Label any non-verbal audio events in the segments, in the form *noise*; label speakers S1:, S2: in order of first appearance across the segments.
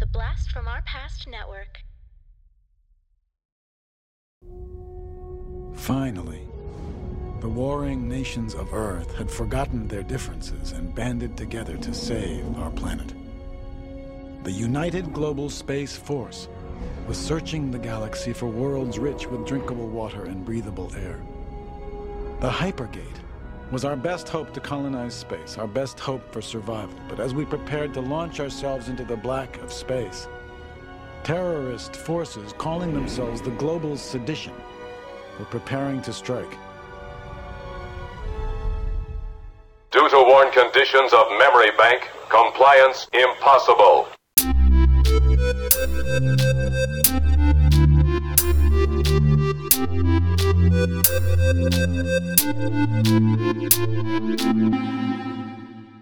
S1: The Blast from Our Past Network.
S2: Finally, the warring nations of Earth had forgotten their differences and banded together to save our planet. The United Global Space Force was searching the galaxy for worlds rich with drinkable water and breathable air. The Hypergate was our best hope to colonize space, our best hope for survival. But as we prepared to launch ourselves into the black of space, terrorist forces calling themselves the Global Sedition were preparing to strike.
S3: Due to worn conditions of memory bank, compliance impossible.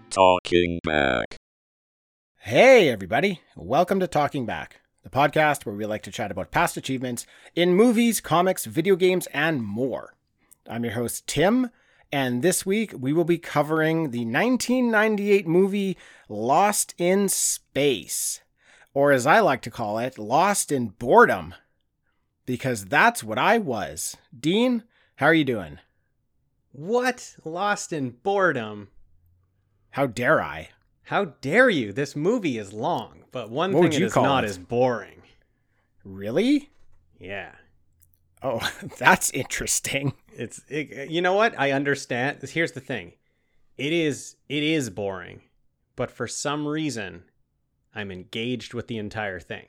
S4: Talking Back.
S5: Hey, everybody. Welcome to Talking Back, the podcast where we like to chat about past achievements in movies, comics, video games, and more. I'm your host, Tim, and this week we will be covering the 1998 movie Lost in Space, or as I like to call it, Lost in Boredom, because that's what I was. Dean, how are you doing?
S6: What? Lost in boredom.
S5: How dare I?
S6: How dare you? This movie is long, but one
S5: What
S6: thing it is not
S5: it?
S6: is boring.
S5: Really?
S6: Yeah.
S5: Oh, *laughs* that's interesting.
S6: It's it, you know what? I understand. Here's the thing. It is it is boring, but for some reason I'm engaged with the entire thing.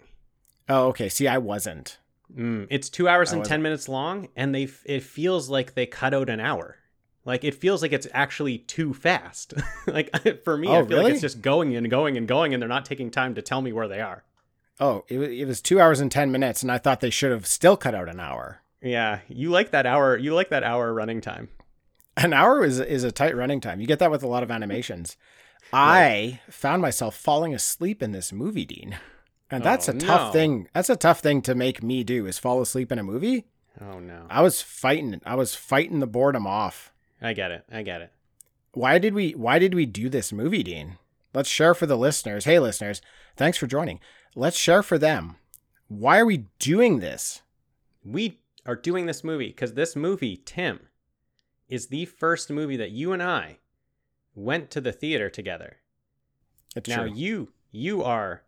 S5: Oh, okay. See, I wasn't.
S6: Mm, it's 2 hours and 10 minutes long and they it feels like they cut out an hour. Like it feels like it's actually too fast. *laughs* like *laughs* for me
S5: Oh,
S6: I feel
S5: really?
S6: like it's just going and going and going and they're not taking time to tell me where they are.
S5: Oh, it, it was two hours and 10 minutes, and I thought they should have still cut out an hour.
S6: Yeah, you like that hour. You like that hour running time.
S5: An hour is, is a tight running time. You get that with a lot of animations. *laughs* I found myself falling asleep in this movie, Dean. And that's
S6: Oh,
S5: a tough
S6: no.
S5: thing. That's a tough thing to make me do is fall asleep in a movie.
S6: Oh no,
S5: I was fighting. I was fighting the boredom off.
S6: I get it. I get it.
S5: Why did we why did we do this movie, Dean? Let's share for the listeners. Hey listeners, thanks for joining. Let's share for them. Why are we doing this?
S6: We are doing this movie because this movie, Tim, is the first movie that you and I went to the theater together.
S5: It's
S6: now
S5: true.
S6: you you are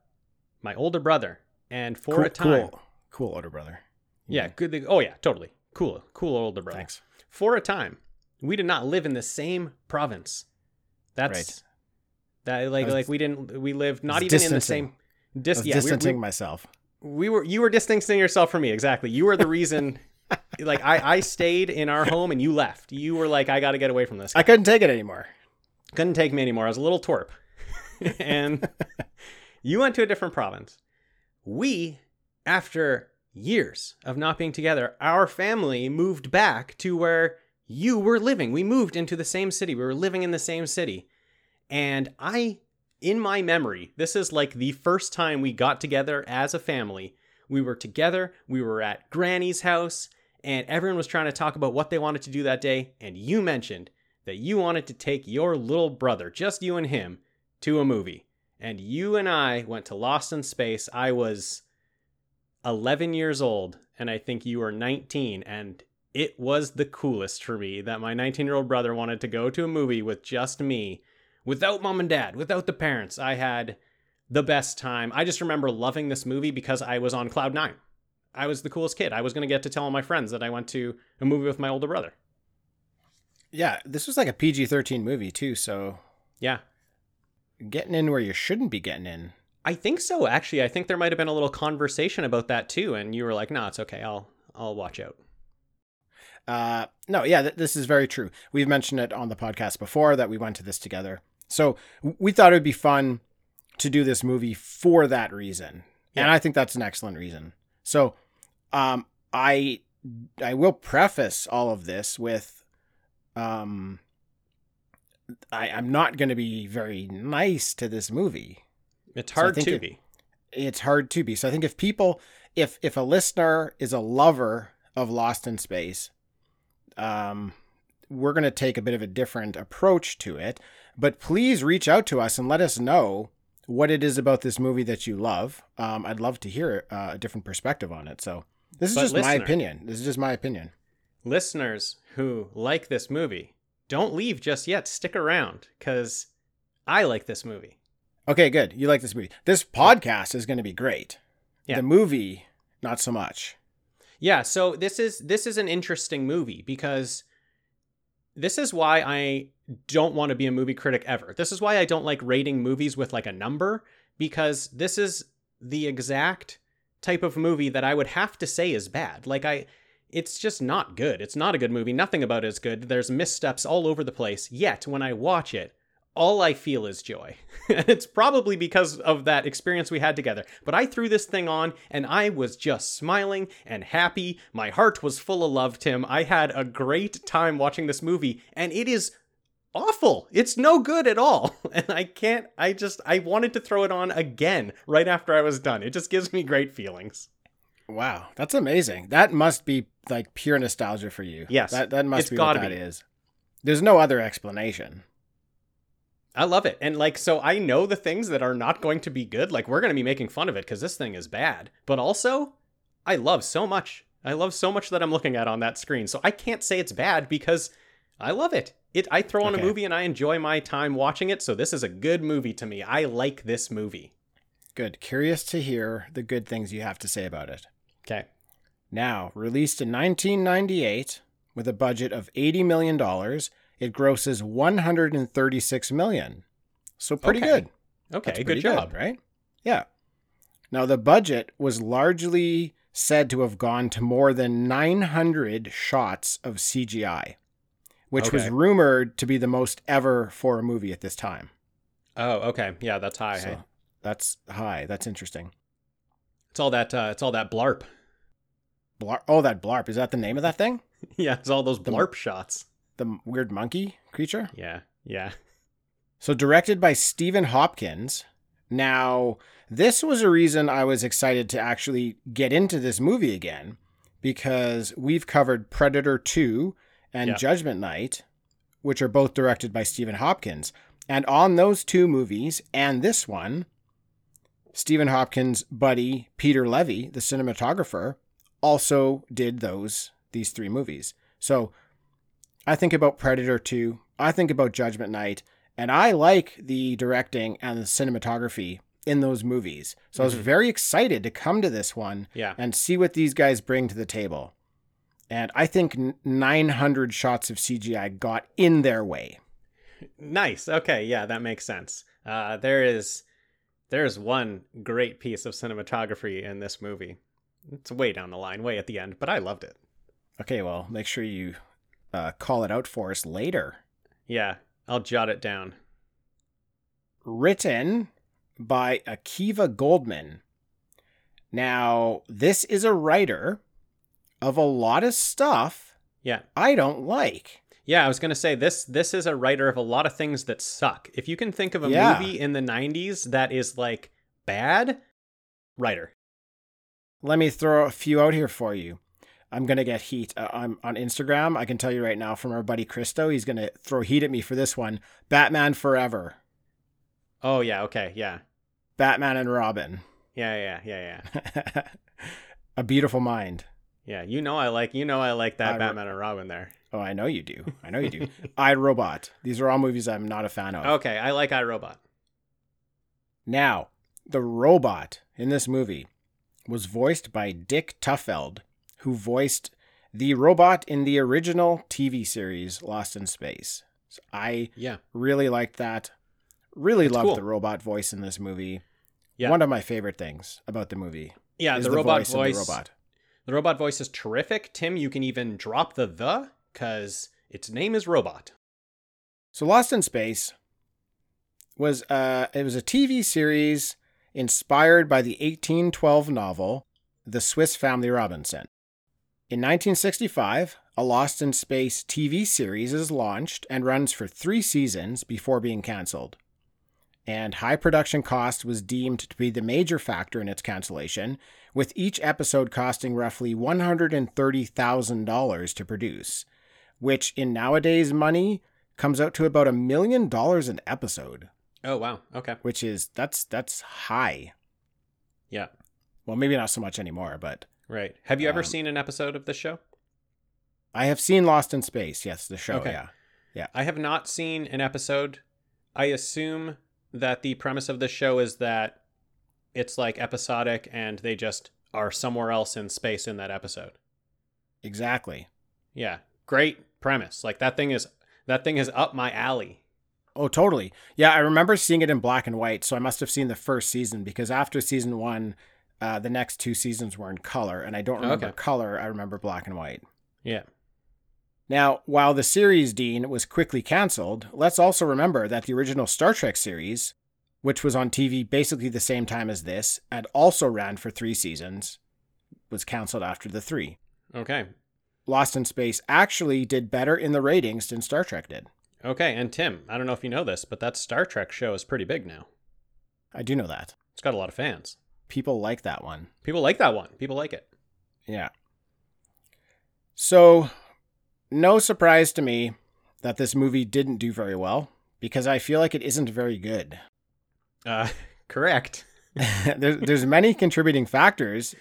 S6: my older brother, and for
S5: cool,
S6: a time,
S5: cool, cool older brother.
S6: yeah, good. Oh yeah, totally cool, cool older brother.
S5: Thanks.
S6: For a time, we did not live in the same province. That's
S5: Right.
S6: that like like we didn't we lived not even in the
S5: distancing.
S6: same. Dis- yeah, we- we-
S5: distancing myself.
S6: we were you were distancing yourself from me exactly you were the reason *laughs* like I, I stayed in our home and you left you were like i gotta get away from this
S5: I couldn't take it anymore.
S6: couldn't take me anymore i was a little twerp *laughs* and you went to a different province we after years of not being together our family moved back to where you were living. We moved into the same city. We were living in the same city. And i in my memory this is like the first time we got together as a family. We were together. We were at granny's house and everyone was trying to talk about what they wanted to do that day. And you mentioned that you wanted to take your little brother just you and him to a movie. And you and i went to lost in space. I was 11 years old and i think you were 19 and it was the coolest for me that my 19 year old brother wanted to go to a movie with just me without mom and dad without the parents i had the best time i just remember loving this movie because i was on cloud nine i was the coolest kid i was going to get to tell all my friends that i went to a movie with my older brother
S5: Yeah, this was like a PG thirteen movie too, so
S6: yeah
S5: getting in where you shouldn't be getting in.
S6: I think so. Actually, I think there might have been a little conversation about that too, and you were like, "No, it's okay. I'll I'll watch out."
S5: Uh, no, yeah, th- this is very true. We've mentioned it on the podcast before that we went to this together. So we thought it would be fun to do this movie for that reason. And I think that's an excellent reason. So um, I I will preface all of this with um, I, I'm not going to be very nice to this movie.
S6: It's hard
S5: think
S6: to
S5: it-
S6: be.
S5: it's hard to be. So I think if people, if if a listener is a lover of Lost in Space, um, we're going to take a bit of a different approach to it. But please reach out to us and let us know what it is about this movie that you love. Um, I'd love to hear uh, a different perspective on it. So this is
S6: But
S5: just my opinion. This is just my opinion.
S6: Listeners who like this movie, don't leave just yet. Stick around because I like this movie.
S5: Okay, good. You like this movie. This podcast is going to be great.
S6: Yeah.
S5: The movie, not so much.
S6: Yeah, so this is this is an interesting movie because this is why I don't want to be a movie critic ever. This is why I don't like rating movies with like a number because this is the exact type of movie that I would have to say is bad. Like I it's just not good. It's not a good movie. Nothing about it is good. There's missteps all over the place. Yet when I watch it, all I feel is joy. *laughs* and it's probably because of that experience we had together. But I threw this thing on and I was just smiling and happy. My heart was full of love, Tim. I had a great time watching this movie and it is awful. It's no good at all. *laughs* And I can't, I just, I wanted to throw it on again right after I was done. It just gives me great feelings.
S5: Wow, that's amazing. That must be like pure nostalgia for you.
S6: Yes,
S5: that that must
S6: it's
S5: be what that
S6: be.
S5: is. There's no other explanation.
S6: I love it. And like, so I know the things that are not going to be good. Like, we're going to be making fun of it because this thing is bad. But also, I love so much. I love so much that I'm looking at on that screen. So I can't say it's bad because I love it. It I throw on
S5: Okay.
S6: a movie and I enjoy my time watching it. So this is a good movie to me. I like this movie.
S5: Good. Curious to hear the good things you have to say about it.
S6: Okay.
S5: Now, released in 1998 with a budget of 80 million dollars, it grosses 136 million. So pretty
S6: Okay.
S5: good.
S6: Okay.
S5: That's
S6: good
S5: pretty
S6: job.
S5: right? Yeah. Now, the budget was largely said to have gone to more than 900 shots of CGI, which was rumored to be the most ever for a movie at this time.
S6: Oh, okay. Yeah, that's high.
S5: So
S6: hey?
S5: that's high. That's interesting.
S6: It's all that. Uh, it's all that blarp.
S5: Blar- oh, that blarp. Is that the name of that thing? *laughs*
S6: yeah, it's all those
S5: The-
S6: blarp shots.
S5: The weird monkey creature?
S6: Yeah. Yeah.
S5: So, directed by Stephen Hopkins. Now, this was a reason I was excited to actually get into this movie again because we've covered Predator 2 and
S6: Yeah.
S5: Judgment Night, which are both directed by Stephen Hopkins. And on those two movies and this one, Stephen Hopkins' buddy Peter Levy, the cinematographer, also did those these three movies. So I think about Predator 2, I think about Judgment Night, and I like the directing and the cinematography in those movies. So I was
S6: Mhm.
S5: very excited to come to this one
S6: Yeah.
S5: and see what these guys bring to the table. And I think 900 shots of CGI got in their way.
S6: Nice. Okay, yeah, that makes sense. Uh, there is there is one great piece of cinematography in this movie. It's way down the line, way at the end, but I loved it.
S5: Okay, well, make sure you uh, call it out for us later.
S6: Yeah, I'll jot it down.
S5: written by Akiva Goldsman. Now, this is a writer of a lot of stuff
S6: Yeah.
S5: I don't like.
S6: Yeah, I was gonna say this. This is a writer of a lot of things that suck. If you can think of a
S5: Yeah.
S6: movie in the '90s that is like bad, writer.
S5: Let me throw a few out here for you. I'm going to get heat uh, on, on Instagram. I can tell you right now from our buddy Christo, he's going to throw heat at me for this one. Batman Forever.
S6: Oh yeah, okay, yeah,
S5: Batman and Robin.
S6: yeah, yeah, yeah, yeah, *laughs*
S5: a Beautiful Mind.
S6: yeah. You know I like. You know I like that
S5: I-
S6: Batman and Robin there.
S5: Oh, I know you do. I know you do. *laughs* I Robot. These are all movies I'm not a fan of.
S6: Okay, I like I Robot.
S5: Now, the robot in this movie was voiced by Dick Tufeld, who voiced the robot in the original TV series Lost in Space. So I
S6: Yeah,
S5: really liked that. Really
S6: That's
S5: loved
S6: cool.
S5: the robot voice in this movie.
S6: Yeah.
S5: One of my favorite things about the movie.
S6: yeah.
S5: is
S6: The, robot
S5: voice,
S6: voice.
S5: the robot.
S6: The robot voice is terrific. Tim, you can even drop the the because its name is Robot.
S5: So Lost in Space was uh it was a TV series inspired by the 1812 novel The Swiss Family Robinson. In 1965, a Lost in Space TV series is launched and runs for 3 seasons before being canceled. And high production cost was deemed to be the major factor in its cancellation, with each episode costing roughly $130,000 to produce, which in nowadays money comes out to about a million dollars an episode.
S6: Oh wow. Okay.
S5: which is that's that's high.
S6: Yeah.
S5: Well, maybe not so much anymore, but
S6: Right. Have you ever
S5: Um,
S6: seen an episode of this show?
S5: I have seen Lost in Space. Yes, the show.
S6: Okay.
S5: Yeah.
S6: I have not seen an episode. I assume that the premise of this show is that it's like episodic and they just are somewhere else in space in that episode.
S5: Exactly.
S6: Yeah. Great premise. Like that thing is that thing is up my alley.
S5: Oh, totally. Yeah, I remember seeing it in black and white, so I must have seen the first season because after season one, uh, the next two seasons were in color, and I don't remember
S6: Okay.
S5: color. I remember black and white.
S6: Yeah.
S5: Now, while the series, Dean, was quickly canceled, let's also remember that the original Star Trek series, which was on TV basically the same time as this and also ran for three seasons, was canceled after the three.
S6: Okay.
S5: Lost in Space actually did better in the ratings than Star Trek did.
S6: Okay, and Tim, I don't know if you know this, but that Star Trek show is pretty big now.
S5: I do know that.
S6: It's got a lot of fans.
S5: People like that one.
S6: People like that one. People like it.
S5: Yeah. So, no surprise to me that this movie didn't do very well because I feel like it isn't very good.
S6: Uh, *laughs* correct. *laughs*
S5: there's, there's many contributing factors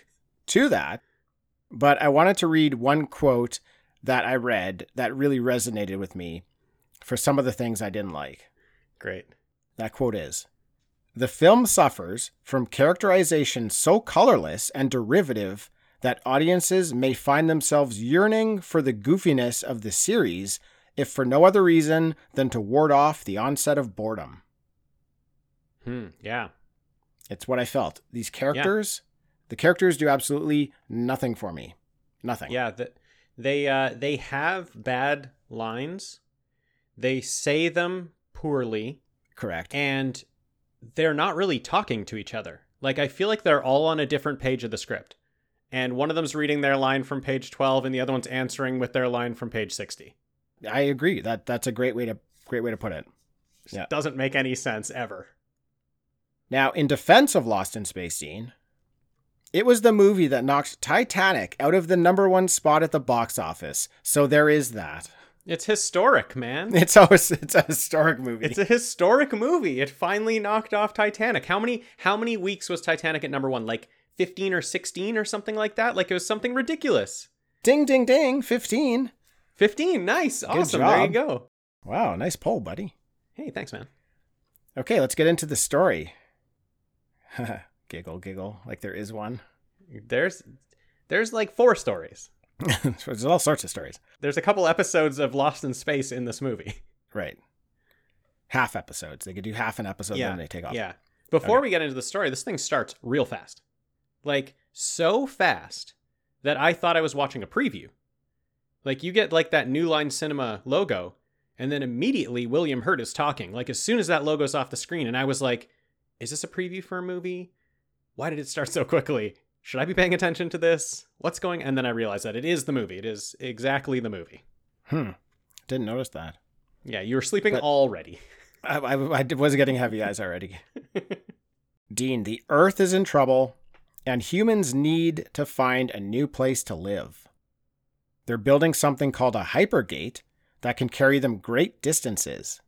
S5: to that, but I wanted to read one quote that I read that really resonated with me for some of the things I didn't like.
S6: Great.
S5: That quote is The film suffers from characterization so colorless and derivative that audiences may find themselves yearning for the goofiness of the series, if for no other reason than to ward off the onset of boredom.
S6: Hmm. Yeah.
S5: It's what I felt. These characters, the characters do absolutely nothing for me. Nothing.
S6: Yeah. The, they uh, they have bad lines. They say them poorly,
S5: Correct.
S6: and they're not really talking to each other. Like I feel like they're all on a different page of the script, and one of them's reading their line from page twelve, and the other one's answering with their line from page sixty.
S5: I agree. That that's a great way to great way to put it. Yeah.
S6: Doesn't make any sense ever.
S5: Now, in defense of Lost in Space, Dean, it was the movie that knocked Titanic out of the number one spot at the box office. So there is that.
S6: It's historic, man. *laughs*
S5: It's always it's a historic movie.
S6: It's a historic movie. It finally knocked off Titanic. How many how many weeks was Titanic at number 1? Like 15 or 16 or something like that? Like it was something ridiculous.
S5: ding ding ding, 15.
S6: 15. Nice. Awesome. There you go.
S5: Wow, nice poll, buddy.
S6: Hey, thanks, man.
S5: Okay, let's get into the story. *laughs* giggle giggle, like there is one.
S6: There's there's like four stories. *laughs*
S5: There's all sorts of stories.
S6: There's a couple episodes of Lost in Space in this movie.
S5: Right. Half episodes. They could do half an episode
S6: yeah.
S5: then they take off.
S6: Yeah. Before
S5: Okay.
S6: we get into the story, this thing starts real fast. Like so fast that I thought I was watching a preview. Like you get like that New Line Cinema logo and then immediately William Hurt is talking. Like as soon as that logo's off the screen and I was like, is this a preview for a movie? Why did it start so quickly? Should I be paying attention to this? What's going? And then I realized that it is the movie. It is exactly the movie.
S5: Hmm. Didn't notice that.
S6: Yeah, you were sleeping
S5: But-
S6: already. *laughs*
S5: I, I, I was getting heavy eyes already. *laughs* Dean, the Earth is in trouble, and humans need to find a new place to live. They're building something called a hypergate that can carry them great distances.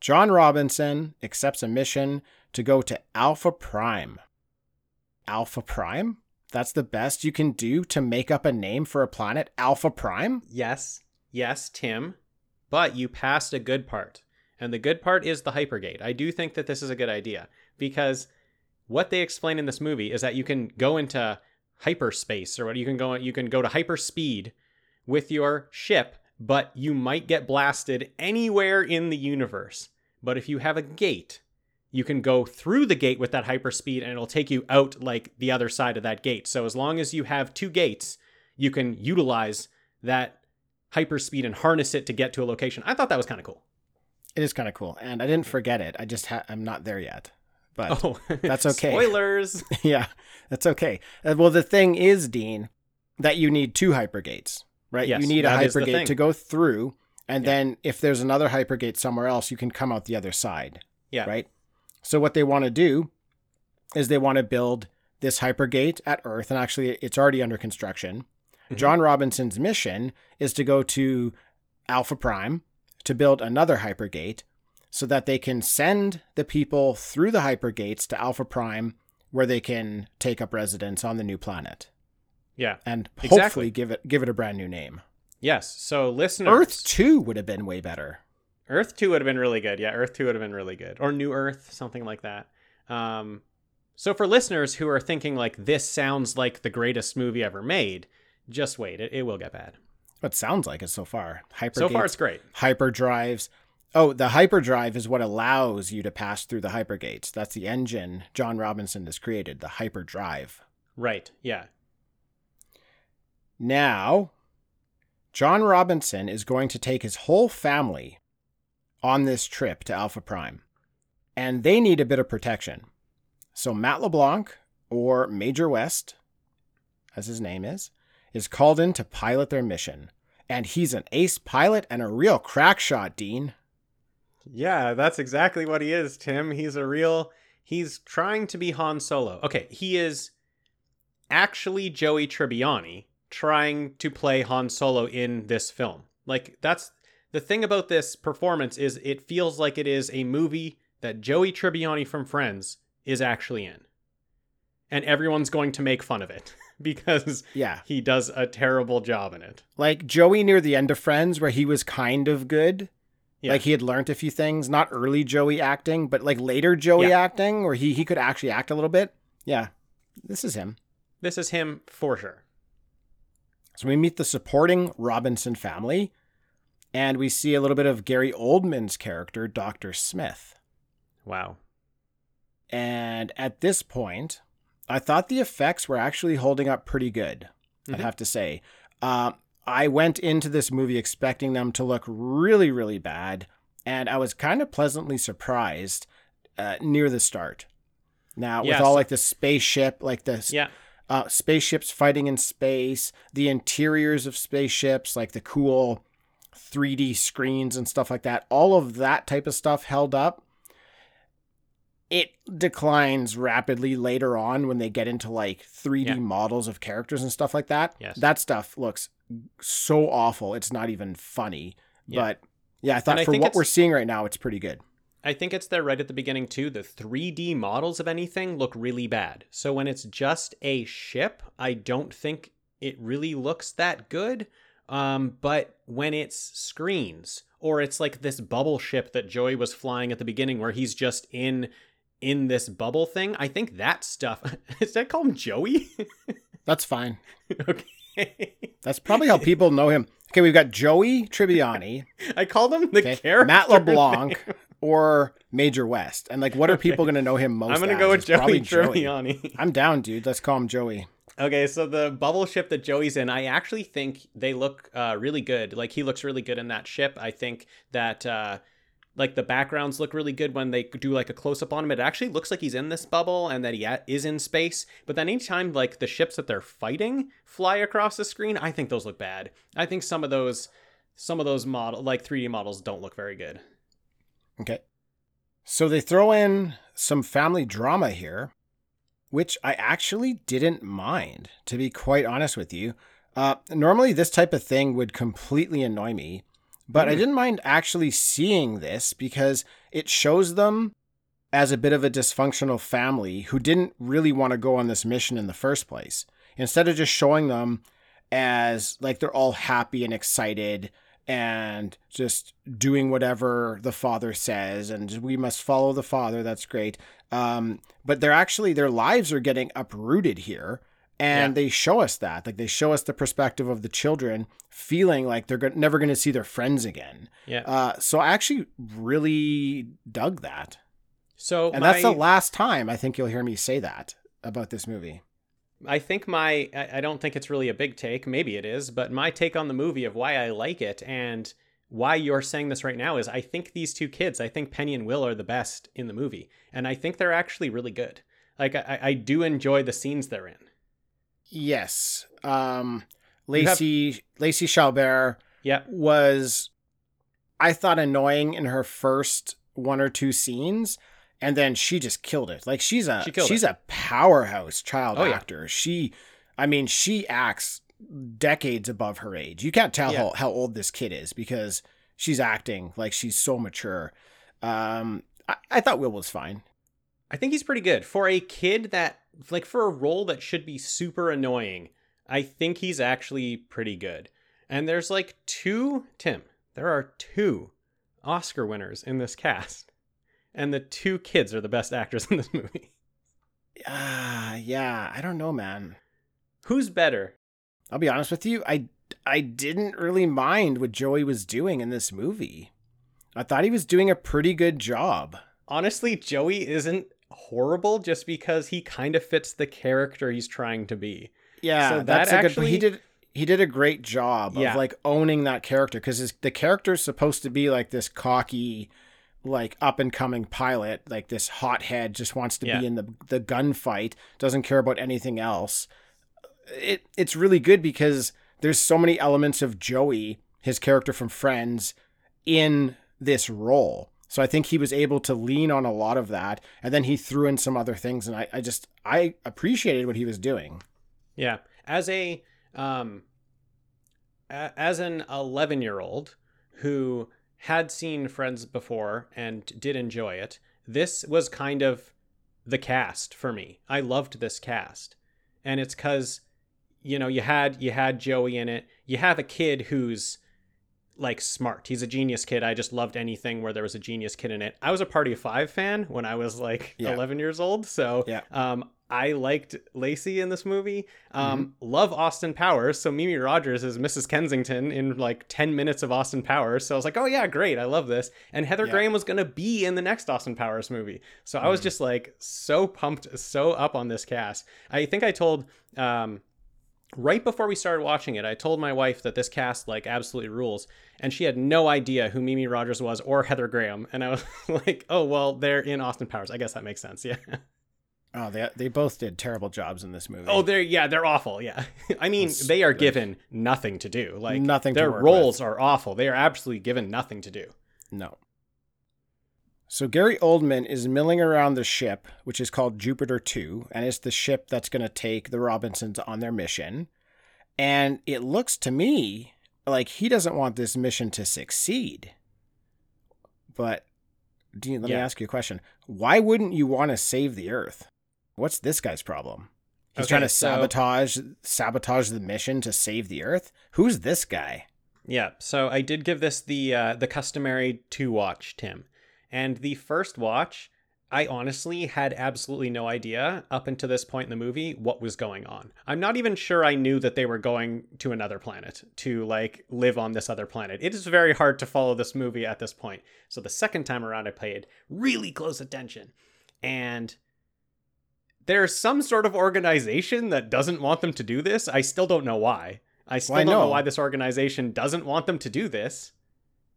S5: John Robinson accepts a mission to go to Alpha Prime. Alpha Prime? That's the best you can do to make up a name for a planet? Alpha Prime?
S6: Yes, yes, Tim, but you passed a good part. And the good part is the hypergate. I do think that this is a good idea because what they explain in this movie is that you can go into hyperspace or what you can go you can go to hyperspeed with your ship, but you might get blasted anywhere in the universe. But if you have a gate, you can go through the gate with that hyperspeed and it'll take you out like the other side of that gate. So as long as you have two gates, you can utilize that hyperspeed and harness it to get to a location. I thought that was kind of cool.
S5: It is kind of cool, and I didn't forget it. I just ha- I'm not there yet, but
S6: Oh, *laughs*
S5: that's okay.
S6: Spoilers. *laughs*
S5: yeah, that's okay. Uh, well, the thing is, Dean, that you need two hypergates, right?
S6: Yes,
S5: you need a
S6: that is the
S5: hypergate to go through, and
S6: Yeah.
S5: then if there's another hypergate somewhere else, you can come out the other side,
S6: Yeah.
S5: right? So what they want to do is they want to build this hypergate at Earth, and actually, it's already under construction.
S6: Mhm.
S5: John Robinson's mission is to go to Alpha Prime to build another hypergate so that they can send the people through the hypergates to Alpha Prime where they can take up residence on the new planet
S6: Yeah.
S5: and
S6: Exactly.
S5: hopefully give it give it a brand new name.
S6: Yes. So listeners,
S5: Earth 2 would have been way better.
S6: Earth 2 would have been really good. Yeah, Earth 2 would have been really good. Or New Earth, something like that. Um, so for listeners who are thinking like this sounds like the greatest movie ever made, just wait. It, it will get bad.
S5: It sounds like it so far. Hypergates,
S6: So far it's great.
S5: hyperdrives. Oh, the hyperdrive is what allows you to pass through the hypergates. That's the engine John Robinson has created, the hyperdrive.
S6: Right. Yeah.
S5: Now, John Robinson is going to take his whole family on this trip to Alpha Prime, and they need a bit of protection. So, Matt LeBlanc, or Major West, as his name is, is called in to pilot their mission. And he's an ace pilot and a real crack shot, Dean.
S6: Yeah, that's exactly what he is, Tim. He's a real he's trying to be Han Solo. Okay, he is actually Joey Tribbiani trying to play Han Solo in this film. Like that's the thing about this performance is it feels like it is a movie that Joey Tribbiani from Friends is actually in. And everyone's going to make fun of it *laughs* because
S5: Yeah.
S6: he does a terrible job in it.
S5: Like Joey near the end of Friends, where he was kind of good.
S6: Yeah.
S5: Like he had learned a few things, not early Joey acting, but like later Joey
S6: Yeah.
S5: acting, where he, he could actually act a little bit. Yeah. This is him.
S6: This is him for sure.
S5: So we meet the supporting Robinson family, and we see a little bit of Gary Oldman's character, Dr. Smith.
S6: Wow.
S5: And at this point, I thought the effects were actually holding up pretty good,
S6: Mhm.
S5: I'd have to say. Uh, I went into this movie expecting them to look really, really bad, and I was kind of pleasantly surprised uh, near the start. Now, with all like the spaceship, like the
S6: Yeah.
S5: uh, spaceships fighting in space, the interiors of spaceships, like the cool 3D screens and stuff like that, all of that type of stuff held up. It declines rapidly later on when they get into like 3D
S6: Yeah.
S5: models of characters and stuff like that.
S6: Yes.
S5: That stuff looks so awful. It's not even funny.
S6: Yeah.
S5: But yeah, I thought
S6: I
S5: for
S6: think
S5: what we're seeing right now, it's pretty good.
S6: I think it's there right at the beginning too. The 3D models of anything look really bad. So when it's just a ship, I don't think it really looks that good. Um, but when it's screens or it's like this bubble ship that Joey was flying at the beginning, where he's just in in this bubble thing, I think that stuff. *laughs* Is that call him Joey? *laughs*
S5: That's fine.
S6: okay,
S5: That's probably how people know him. Okay, we've got Joey Tribbiani.
S6: I called him the
S5: Okay.
S6: character.
S5: Matt *laughs* LeBlanc or Major West. And like, what are people going to know him most?
S6: I'm gonna
S5: as?
S6: go with
S5: It's
S6: Joey
S5: probably Joey.
S6: Tribbiani.
S5: I'm down, dude. Let's call him Joey.
S6: Okay, so the bubble ship that Joey's in, I actually think they look uh, really good. Like he looks really good in that ship. I think that uh, like the backgrounds look really good when they do like a close up on him. It actually looks like he's in this bubble and that he is in space. But then anytime like the ships that they're fighting fly across the screen, I think those look bad. I think some of those some of those model like 3D models don't look very good.
S5: Okay. So they throw in some family drama here, which I actually didn't mind, to be quite honest with you. Uh, normally, this type of thing would completely annoy me, but I
S6: Hmm.
S5: didn't mind actually seeing this because it shows them as a bit of a dysfunctional family who didn't really want to go on this mission in the first place. Instead of just showing them as like they're all happy and excited and just doing whatever the father says and we must follow the father that's great. Um, but they're actually their lives are getting uprooted here and
S6: Yeah.
S5: they show us that. Like they show us the perspective of the children feeling like they're go- never going to see their friends again.
S6: Yeah.
S5: uh, so i actually really dug that.
S6: So
S5: and that's the last time i think you'll hear me say that about this movie
S6: I think my I don't think it's really a big take. Maybe it is, but my take on the movie of why I like it and why you're saying this right now is I think these two kids, I think Penny and Will are the best in the movie, and I think they're actually really good. Like I, I do enjoy the scenes they're in.
S5: yes um
S6: You have-
S5: lacey lacey Chabert
S6: Yeah,
S5: was I thought annoying in her first one or two scenes and then she just killed it. Like she's a
S6: She
S5: she's
S6: it.
S5: a powerhouse child
S6: Oh, yeah.
S5: actor. She I mean she acts decades above her age. You can't tell
S6: Yeah.
S5: how, how old this kid is because she's acting like she's so mature. Um, I, I thought Will was fine.
S6: I think he's pretty good for a kid that like for a role that should be super annoying. I think he's actually pretty good. And there's like two Tim. There are two Oscar winners in this cast. And the two kids are the best actors in this *laughs* movie.
S5: Ah, yeah. I don't know, man.
S6: Who's better?
S5: I'll be honest with you. I I didn't really mind what Joey was doing in this movie. I thought he was doing a pretty good job.
S6: Honestly, Joey isn't horrible just because he kind of fits the character he's trying to be.
S5: Yeah,
S6: So that
S5: that's a good.
S6: actually-
S5: He did he did a great job
S6: Yeah.
S5: of like owning that character because the character's supposed to be like this cocky, like up and coming pilot, like this hothead, just wants to
S6: Yeah.
S5: be in the the gunfight, doesn't care about anything else. It it's really good because there's so many elements of Joey, his character from Friends, in this role. So I think he was able to lean on a lot of that, and then he threw in some other things, and I, I just I appreciated what he was doing.
S6: Yeah, as a um as an 11-year-old who had seen Friends before and did enjoy it, this was kind of the cast for me. I loved this cast. And it's cuz you know, you had you had Joey in it. You have a kid who's like smart. He's a genius kid. I just loved anything where there was a genius kid in it. I was a Party of 5 fan when I was like
S5: Yeah.
S6: 11 years old, so
S5: Yeah.
S6: um I liked Lacey in this movie. Um, Love Austin Powers. So Mimi Rogers is Mrs. Kensington in like 10 minutes of Austin Powers. So I was like, oh, yeah, great. I love this. And Heather
S5: Yeah.
S6: Graham was going to be in the next Austin Powers movie. So I was just like so pumped, so up on this cast. I think I told. Um, right before we started watching it, I told my wife that this cast like absolutely rules, and she had no idea who Mimi Rogers was or Heather Graham, and I was *laughs* like, "Oh well, they're in Austin Powers. I guess that makes sense." Yeah.
S5: Oh, they they both did terrible jobs in this movie.
S6: Oh, they're yeah, they're awful. Yeah, *laughs* I mean,
S5: It's
S6: they are given nothing to do. Like
S5: Nothing to
S6: Their roles are awful. They are absolutely given nothing to do.
S5: no. So Gary Oldman is milling around the ship, which is called Jupiter 2, and it's the ship that's going to take the Robinsons on their mission. And it looks to me like he doesn't want this mission to succeed. But Dean, let me ask you a question. Why wouldn't you want to save the Earth? What's this guy's problem? He's
S6: Okay,
S5: trying to
S6: so-
S5: sabotage sabotage the mission to save the Earth. Who's this guy?
S6: Yeah. So I did give this the uh, the customary two watch, Tim, and the first watch. I honestly had absolutely no idea up until this point in the movie what was going on. I'm not even sure I knew that they were going to another planet to like live on this other planet. It is very hard to follow this movie at this point. So the second time around, I paid really close attention. And there's some sort of organization that doesn't want them to do this. I still don't know why. I still
S5: Well, I
S6: don't know
S5: know.
S6: why this organization doesn't want them to do this.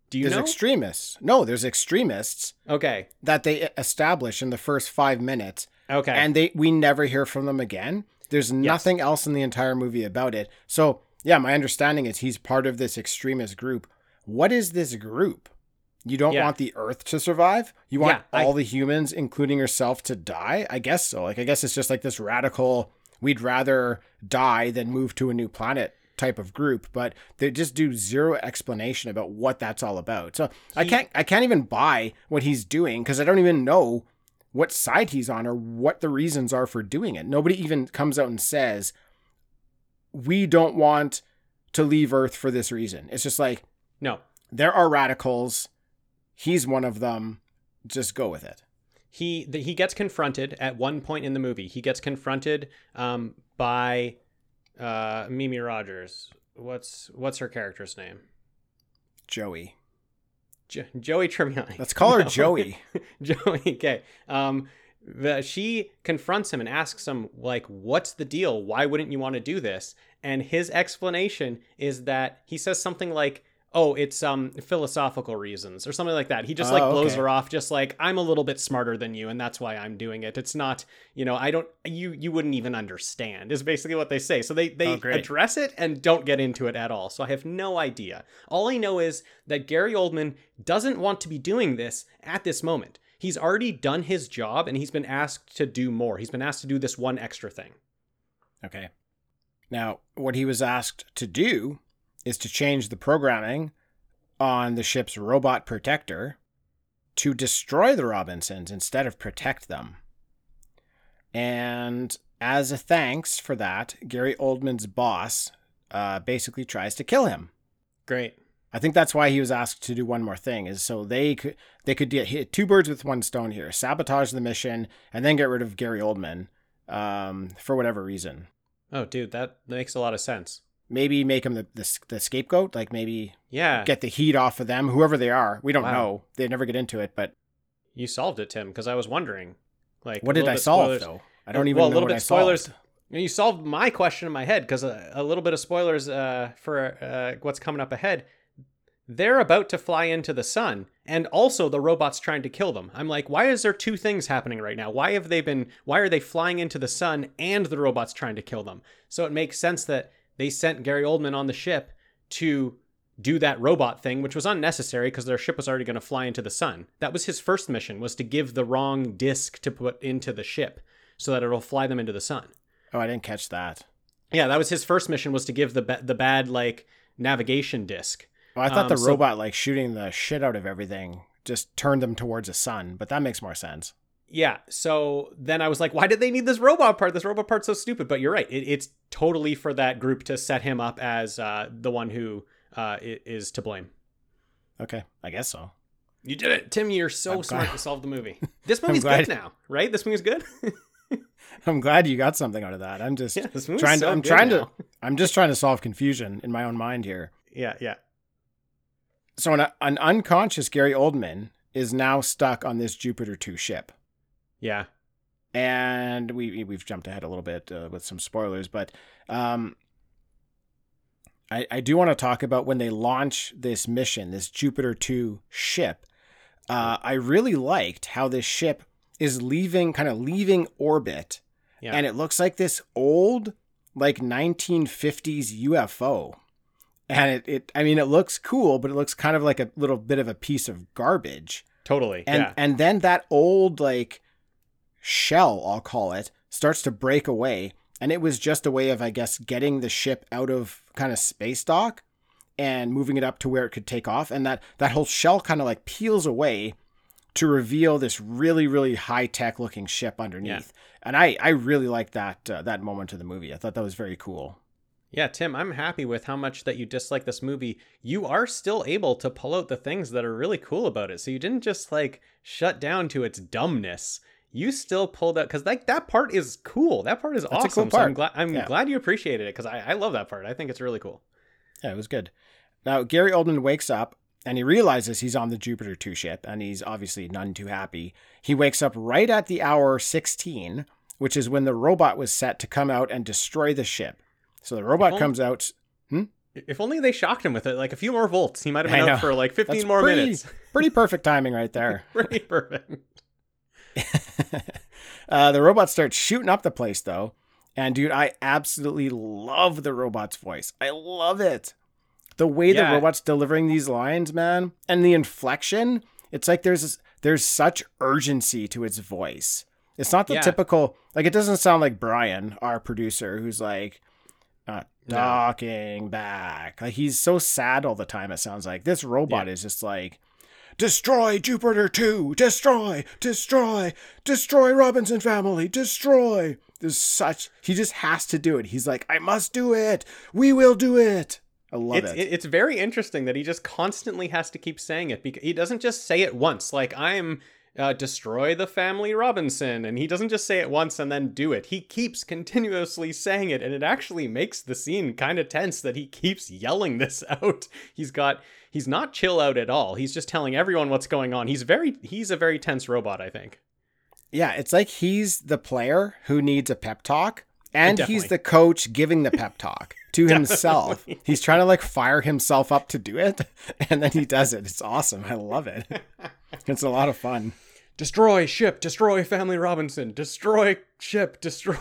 S6: Do you
S5: there's
S6: know?
S5: extremists. No, there's extremists
S6: okay.
S5: that they establish in the first five minutes,
S6: Okay.
S5: and they we never hear from them again. There's nothing else in the entire movie about it. So yeah, my understanding is he's part of this extremist group. What is this group? You don't
S6: Yeah.
S5: want the Earth to survive. You want
S6: Yeah, I-
S5: all the humans, including yourself, to die. I guess so. Like I guess it's just like this radical. We'd rather die than move to a new planet type of group, but they just do zero explanation about what that's all about. So I can't I can't even buy what he's doing because I don't even know what side he's on or what the reasons are for doing it. Nobody even comes out and says we don't want to leave Earth for this reason. It's just like
S6: no.
S5: there are radicals. He's one of them. Just go with it.
S6: he the, he gets confronted at one point in the movie. He gets confronted um, by uh, Mimi Rogers. What's what's her character's name?
S5: Joey.
S6: Jo- Joey Tribbiani.
S5: Let's call her *laughs*
S6: No.
S5: Joey. *laughs*
S6: Joey. Okay. Um, the, she confronts him and asks him like, "What's the deal? Why wouldn't you want to do this?" And his explanation is that he says something like, "Oh, it's um philosophical reasons" or something like that. He just like
S5: Oh,
S6: blows
S5: okay.
S6: her off, just like I'm a little bit smarter than you, and that's why I'm doing it. It's not, you know, I don't, you you wouldn't even understand. Is basically what they say. So they they
S5: Oh,
S6: address it and don't get into it at all. So I have no idea. All I know is that Gary Oldman doesn't want to be doing this at this moment. He's already done his job and he's been asked to do more. He's been asked to do this one extra thing.
S5: Okay. Now, what he was asked to do is to change the programming on the ship's robot protector to destroy the Robinsons instead of protect them. And as a thanks for that, Gary Oldman's boss uh, basically tries to kill him.
S6: Great.
S5: I think that's why he was asked to do one more thing, is so they could they could get hit two birds with one stone here: sabotage the mission and then get rid of Gary Oldman um, for whatever reason.
S6: Oh, dude, that makes a lot of sense.
S5: Maybe make him the, the, the scapegoat, like maybe
S6: Yeah.
S5: get the heat off of them, whoever they are. We don't
S6: Wow.
S5: know; they never get into it. But
S6: you solved it, Tim, because I was wondering. Like,
S5: what did I solve
S6: spoilers-
S5: though? I don't even
S6: well,
S5: know
S6: a little
S5: what
S6: bit
S5: I
S6: spoilers.
S5: solved.
S6: You solved my question in my head because a, a little bit of spoilers uh, for uh, what's coming up ahead. They're about to fly into the sun, and also the robot's trying to kill them. I'm like, why is there two things happening right now? Why have they been? Why are they flying into the sun and the robot's trying to kill them? So it makes sense that they sent Gary Oldman on the ship to do that robot thing, which was unnecessary because their ship was already going to fly into the sun. That was his first mission, was to give the wrong disc to put into the ship so that it'll fly them into the sun.
S5: Oh, I didn't catch that.
S6: Yeah, that was his first mission was to give the ba- the bad like navigation disc.
S5: Oh, I thought
S6: Um,
S5: the
S6: so-
S5: robot like shooting the shit out of everything just turned them towards the sun, but that makes more sense.
S6: Yeah, so then I was like, why did they need this robot part? This robot part's so stupid. But you're right, it, it's totally for that group to set him up as uh, the one who uh, is to blame.
S5: Okay, I guess so.
S6: You did it, Tim. You're so
S5: I'm
S6: smart
S5: glad-
S6: to *laughs* solve the movie. This movie's good now, right? This movie's good. *laughs*
S5: I'm glad you got something out of that. I'm just
S6: yeah,
S5: trying
S6: so
S5: to. I'm trying
S6: now.
S5: to. *laughs* I'm just trying to solve confusion in my own mind here.
S6: Yeah, yeah.
S5: So an, an unconscious Gary Oldman is now stuck on this Jupiter 2 ship.
S6: Yeah.
S5: and we we've jumped ahead a little bit uh, with some spoilers, but um, I I do want to talk about when they launch this mission, this Jupiter two ship. Uh, I really liked how this ship is leaving, kind of leaving orbit,
S6: Yeah.
S5: and it looks like this old, like 1950s UFO. And it, it, I mean, it looks cool, but it looks kind of like a little bit of a piece of garbage
S6: Totally.
S5: and
S6: yeah.
S5: and then that old like shell i'll call it starts to break away and it was just a way of i guess getting the ship out of kind of space dock and moving it up to where it could take off and that that whole shell kind of like peels away to reveal this really really high tech looking ship underneath and i i really like that uh, that moment of the movie i thought that was very cool
S6: Yeah, Tim, I'm happy with how much that you dislike this movie. You are still able to pull out the things that are really cool about it. So you didn't just like shut down to its dumbness. You still pulled out because like that part is cool. That part is
S5: That's a
S6: awesome.
S5: cool
S6: So I'm
S5: part.
S6: glad I'm
S5: Yeah.
S6: glad you appreciated it because I, I love that part. I think it's really cool.
S5: Yeah, it was good. Now, Gary Oldman wakes up and he realizes he's on the Jupiter 2 ship, and he's obviously none too happy. He wakes up right at the hour 16, which is when the robot was set to come out and destroy the ship. So the robot
S6: only-
S5: comes out. Hmm?
S6: If only they shocked him with it, like a few more volts, he might have been out for like 15
S5: That's
S6: more
S5: pretty,
S6: minutes.
S5: Pretty perfect timing right there. *laughs*
S6: Pretty perfect. *laughs*
S5: uh, the robot starts shooting up the place, though. And dude, I absolutely love the robot's voice. I love it. The way
S6: Yeah.
S5: the robot's delivering these lines, man, and the inflection, it's like there's there's such urgency to its voice. It's not the
S6: Yeah.
S5: typical like it doesn't sound like Brian, our producer, who's like uh,
S6: No.
S5: talking back. Like he's so sad all the time. It sounds like this robot
S6: Yeah.
S5: is just like destroy Jupiter 2, destroy, destroy, destroy Robinson family, destroy. There's such, he just has to do it. He's like, I must do it. We will do it. I love
S6: it's,
S5: it.
S6: it- it's very interesting that he just constantly has to keep saying it because he doesn't just say it once like i'm uh, destroy the family robinson and he doesn't just say it once and then do it he keeps continuously saying it and it actually makes the scene kind of tense that he keeps yelling this *laughs* out he's got he's not chill out at all he's just telling everyone what's going on he's very he's a very tense robot i think
S5: yeah, it's like he's the player who needs a pep talk, and he's the coach giving the pep talk to *laughs* himself. He's trying to like fire himself up to do it, *laughs* and then he does it. It's awesome. I love it. *laughs* It's a lot of fun.
S6: destroy ship destroy family robinson destroy ship destroy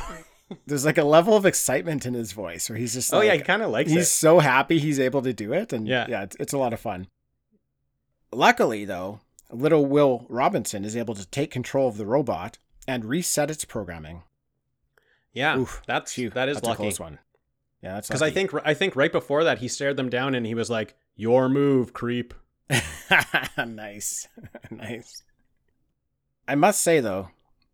S5: There's like a level of excitement in his voice where he's just
S6: oh
S5: like,
S6: yeah he kind of likes
S5: he's
S6: it He's
S5: so happy he's able to do it and
S6: Yeah.
S5: yeah, it's, it's a lot of fun luckily though little will robinson is able to take control of the robot and reset its programming
S6: yeah
S5: Oof,
S6: that's
S5: Phew,
S6: that is
S5: that's
S6: lucky
S5: one yeah that's
S6: Because I think I think right before that he stared them down and he was like, "Your move, creep." *laughs*
S5: nice. *laughs* nice. I must say though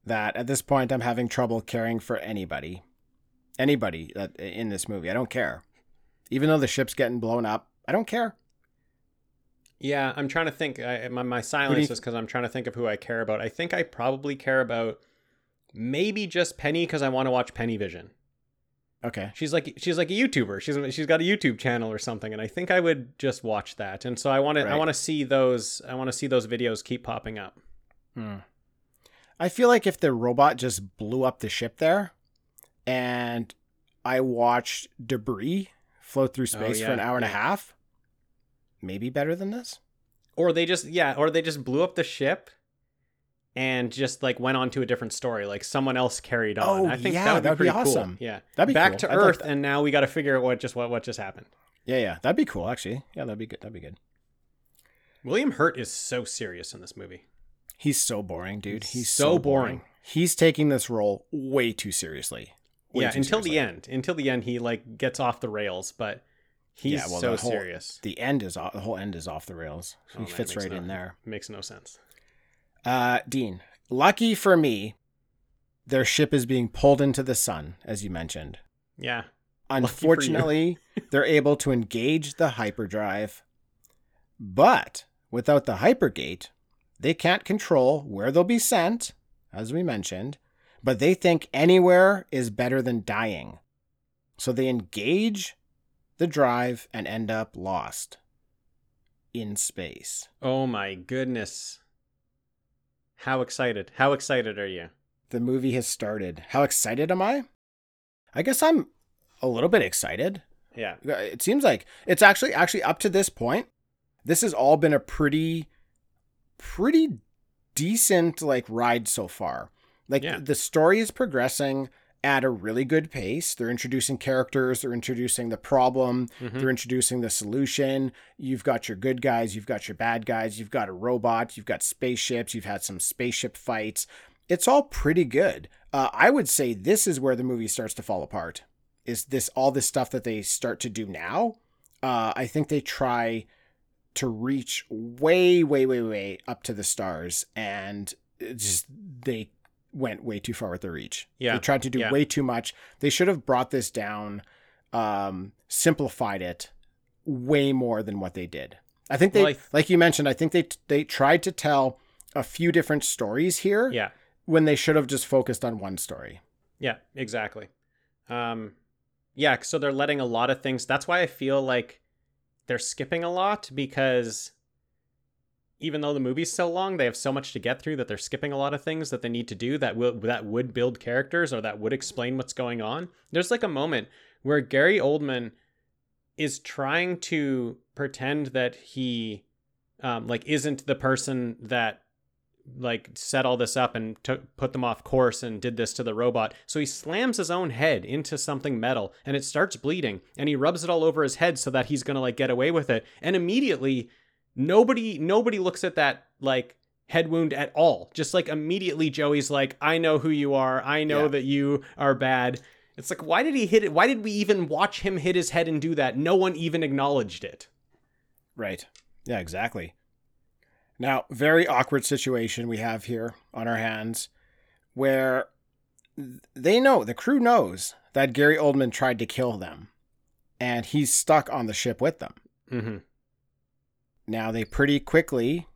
S5: that at this point I'm having trouble caring for anybody. Anybody that in this movie. I don't care. Even though the ship's getting blown up, I don't care.
S6: Yeah, I'm trying to think. I, my my silence
S5: you-
S6: is because I'm trying to think of who I care about. I think I probably care about maybe just Penny because I want to watch Penny Vision.
S5: Okay.
S6: She's like she's like a YouTuber. She's she's got a YouTube channel or something, and I think I would just watch that. And so I want to I want to see those I want to see those videos keep popping up.
S5: Hmm. I feel like if the robot just blew up the ship there and I watched debris float through oh, space for
S6: yeah,
S5: an hour and a half, maybe better than this.
S6: Or they just yeah, or they just blew up the ship and just like went on to a different story. Like someone else carried on.
S5: Oh,
S6: I think
S5: yeah,
S6: that would be
S5: that'd be
S6: pretty cool.
S5: awesome.
S6: Yeah.
S5: That'd be
S6: back
S5: cool.
S6: to
S5: I'd
S6: Earth,
S5: that.
S6: and now we got to figure out what just what what just happened.
S5: Yeah, yeah. That'd be cool, actually. Yeah, that'd be good. That'd be good.
S6: William Hurt is so serious in this movie.
S5: He's so boring, dude. He's
S6: So
S5: so,
S6: boring.
S5: boring. He's taking this role way too seriously. Way
S6: yeah,
S5: too
S6: until the end. Until the end, he like gets off the rails, but he's
S5: Yeah, well,
S6: so
S5: the whole-
S6: serious.
S5: The end is off, the whole end is off the rails.
S6: Oh,
S5: he
S6: man,
S5: fits right
S6: no-
S5: in there.
S6: Makes no sense.
S5: Uh, Dean, lucky for me, their ship is being pulled into the sun, as you mentioned.
S6: Yeah.
S5: Unfortunately, *laughs* they're able to engage the hyperdrive, but without the hypergate, they can't control where they'll be sent, as we mentioned, but they think anywhere is better than dying. So they engage the drive and end up lost in space.
S6: Oh my goodness. How excited. How excited are you?
S5: The movie has started. How excited am I? I guess I'm a little bit excited.
S6: Yeah.
S5: Uh, it seems like it's actually actually up to this point, this has all been a pretty pretty decent like ride so far. Like
S6: Yeah.
S5: the story is progressing at a really good pace. They're introducing characters, they're introducing the problem,
S6: Mhm.
S5: they're introducing the solution. You've got your good guys, you've got your bad guys, you've got a robot, you've got spaceships, you've had some spaceship fights. It's all pretty good. Uh, I would say this is where the movie starts to fall apart. Is this all this stuff that they start to do now? Uh, I think they try to reach way, way, way, way up to the stars, and it just they went way too far with the reach.
S6: Yeah,
S5: they tried to do
S6: yeah.
S5: way too much. They should have brought this down, um, simplified it way more than what they did. I think they,
S6: Well, I th-
S5: like you mentioned, I think they they tried to tell a few different stories here
S6: Yeah.
S5: when they should have just focused on one story.
S6: Yeah, exactly. Um yeah, so they're letting a lot of things. That's why I feel like they're skipping a lot because even though the movie's so long, they have so much to get through that they're skipping a lot of things that they need to do that will that would build characters or that would explain what's going on. There's like a moment where Gary Oldman is trying to pretend that he um, like isn't the person that like set all this up and took put them off course and did this to the robot. So he slams his own head into something metal and it starts bleeding and he rubs it all over his head so that he's going to like get away with it. And immediately nobody nobody looks at that like head wound at all. Just like immediately Joey's like I know who you are. I know
S5: Yeah.
S6: that you are bad. It's like why did he hit it? Why did we even watch him hit his head and do that? No one even acknowledged it.
S5: Right. Yeah, exactly. Now, very awkward situation we have here on our hands where they know, the crew knows that Gary Oldman tried to kill them and he's stuck on the ship with them.
S6: Mhm.
S5: Now, they pretty quickly,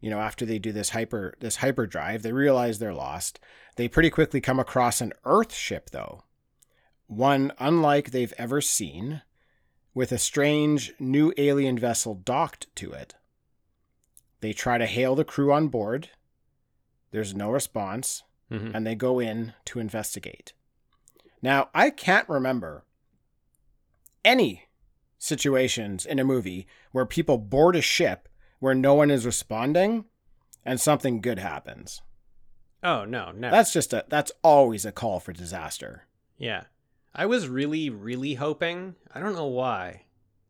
S5: you know, after they do this hyper this hyperdrive, they realize they're lost. They pretty quickly come across an Earth ship though. One unlike they've ever seen with a strange new alien vessel docked to it. They try to hail the crew on board. There's no response,
S6: Mhm.
S5: and they go in to investigate. Now, I can't remember any situations in a movie where people board a ship where no one is responding and something good happens.
S6: Oh, no, no.
S5: That's just a that's always a call for disaster.
S6: Yeah. I was really, really hoping, I don't know why,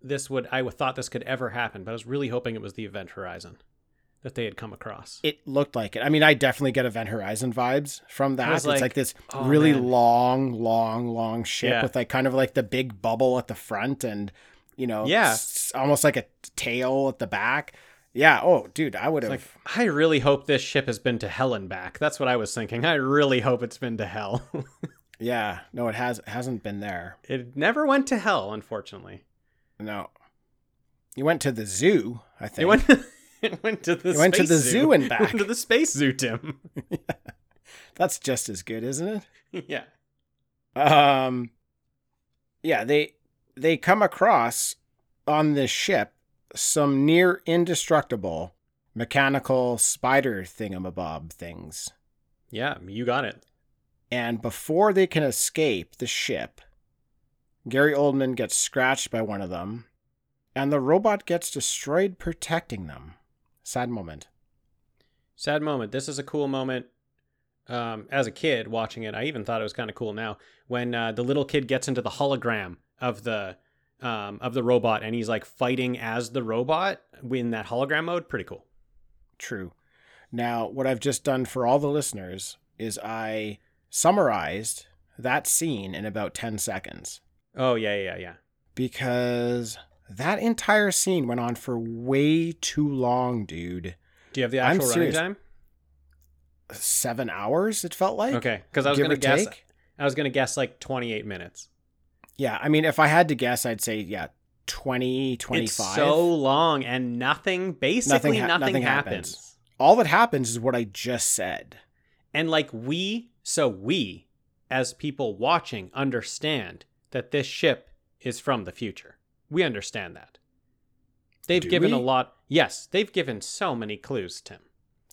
S6: this would, I thought this could ever happen, but I was really hoping it was the Event Horizon that they had come across.
S5: It looked like it. I mean, I definitely get Event Horizon vibes from that. it's
S6: like,
S5: like this
S6: oh,
S5: really
S6: man.
S5: long, long, long ship
S6: Yeah.
S5: with like kind of like the big bubble at the front and, you know,
S6: Yeah.
S5: s- almost like a tail at the back. Yeah. Oh, dude, I would have.
S6: Like, I really hope this ship has been to hell and back. That's what I was thinking. I really hope it's been to hell. *laughs*
S5: yeah. No, it has. It hasn't been there.
S6: it never went to hell, unfortunately.
S5: No. You went to the zoo. I think.
S6: It *laughs* went. *laughs* it went to the.
S5: It went to the
S6: zoo.
S5: zoo and *laughs*
S6: It
S5: back.
S6: went to the space zoo, Tim. *laughs*
S5: That's just as good, isn't it?
S6: yeah.
S5: Um. Yeah. They they come across on this ship some near indestructible mechanical spider thingamabob things.
S6: Yeah, you got it.
S5: And before they can escape the ship, Gary Oldman gets scratched by one of them, and the robot gets destroyed protecting them. Sad moment.
S6: Sad moment. This is a cool moment. Um, as a kid watching it, I even thought it was kind of cool. Now, when uh, the little kid gets into the hologram of the um, of the robot and he's like fighting as the robot in that hologram mode, pretty cool.
S5: True. Now, what I've just done for all the listeners is I summarized that scene in about 10 seconds
S6: Oh yeah, yeah, yeah.
S5: because that entire scene went on for way too long, dude.
S6: Do you have the
S5: I'm
S6: actual running
S5: serious.
S6: time?
S5: Seven hours, it felt like.
S6: Okay, because I was gonna guess.
S5: take.
S6: I was gonna guess like 28 minutes.
S5: Yeah, I mean, if I had to guess, I'd say, yeah, 20, 25.
S6: It's so long and nothing. Basically,
S5: ha-
S6: nothing,
S5: nothing
S6: happens.
S5: happens. All that happens is what I just said.
S6: And like we, so we, as people watching, understand that this ship is from the future. We understand that. They've
S5: Do
S6: given a lot. Yes, they've given so many clues, Tim.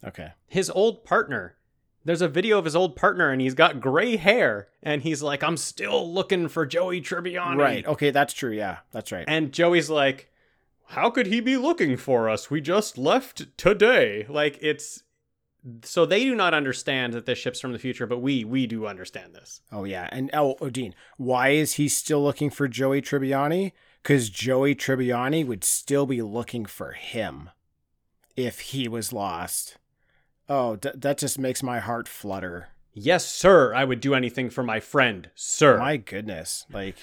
S5: Okay.
S6: His old partner. There's a video of his old partner, and he's got gray hair, and he's like, "I'm still looking for Joey Tribbiani."
S5: Right. Okay, that's true. Yeah, that's right.
S6: And Joey's like, How could he be looking for us? We just left today. Like it's so they do not understand that this ship's from the future, but we we do understand this.
S5: Oh yeah, and oh, oh Dean, why is he still looking for Joey Tribbiani? Because Joey Tribbiani would still be looking for him if he was lost. Oh, d- that just makes my heart flutter.
S6: Yes, sir, I would do anything for my friend, sir.
S5: My goodness, like,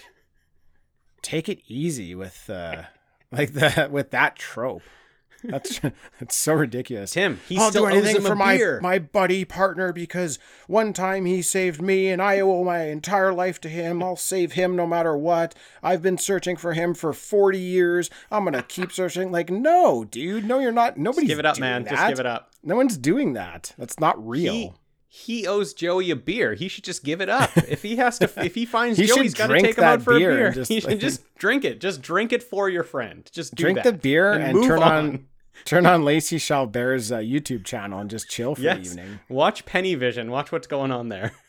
S5: take it easy with uh, *laughs* like that with that trope. That's *laughs* that's so ridiculous.
S6: Tim, he
S5: I'll
S6: still
S5: do anything for
S6: a
S5: my
S6: beer.
S5: my buddy partner because one time he saved me and I owe my entire life to him. I'll save him no matter what. I've been searching for him for 40 years. I'm going to keep searching like no, dude. No, you're not. Nobody's
S6: Just give it up, man.
S5: That.
S6: Just give it up.
S5: No one's doing that. That's not real.
S6: He, he owes Joey a beer. He should just give it up. If he has to, *laughs* if he finds
S5: He
S6: Joey, he's got to take him out for a
S5: beer
S6: beer.
S5: just, *laughs*
S6: he should just drink it. Just drink it for your friend. Just do
S5: Drink
S6: that.
S5: the beer and,
S6: move
S5: turn on. Turn on Lacey Chabert's uh, YouTube channel and just chill for the evening.
S6: Watch Penny Vision. Watch what's going on there. *laughs*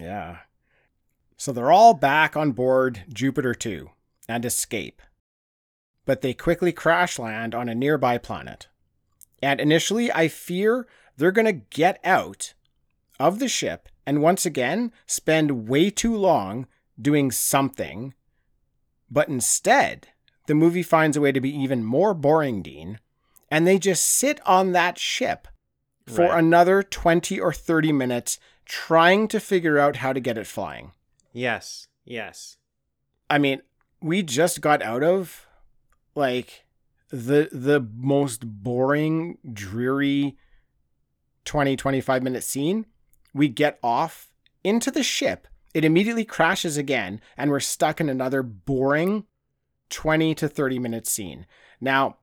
S5: Yeah. So they're all back on board Jupiter 2 and escape. But they quickly crash land on a nearby planet. And initially, I fear they're going to get out of the ship and once again spend way too long doing something. But instead, the movie finds a way to be even more boring, Dean, and they just sit on that ship for
S6: Right.
S5: another 20 or 30 minutes trying to figure out how to get it flying.
S6: Yes. Yes.
S5: I mean, we just got out of like the the most boring, dreary 20 25 minute scene. We get off into the ship. It immediately crashes again and we're stuck in another boring 20 to 30 minute scene. Now,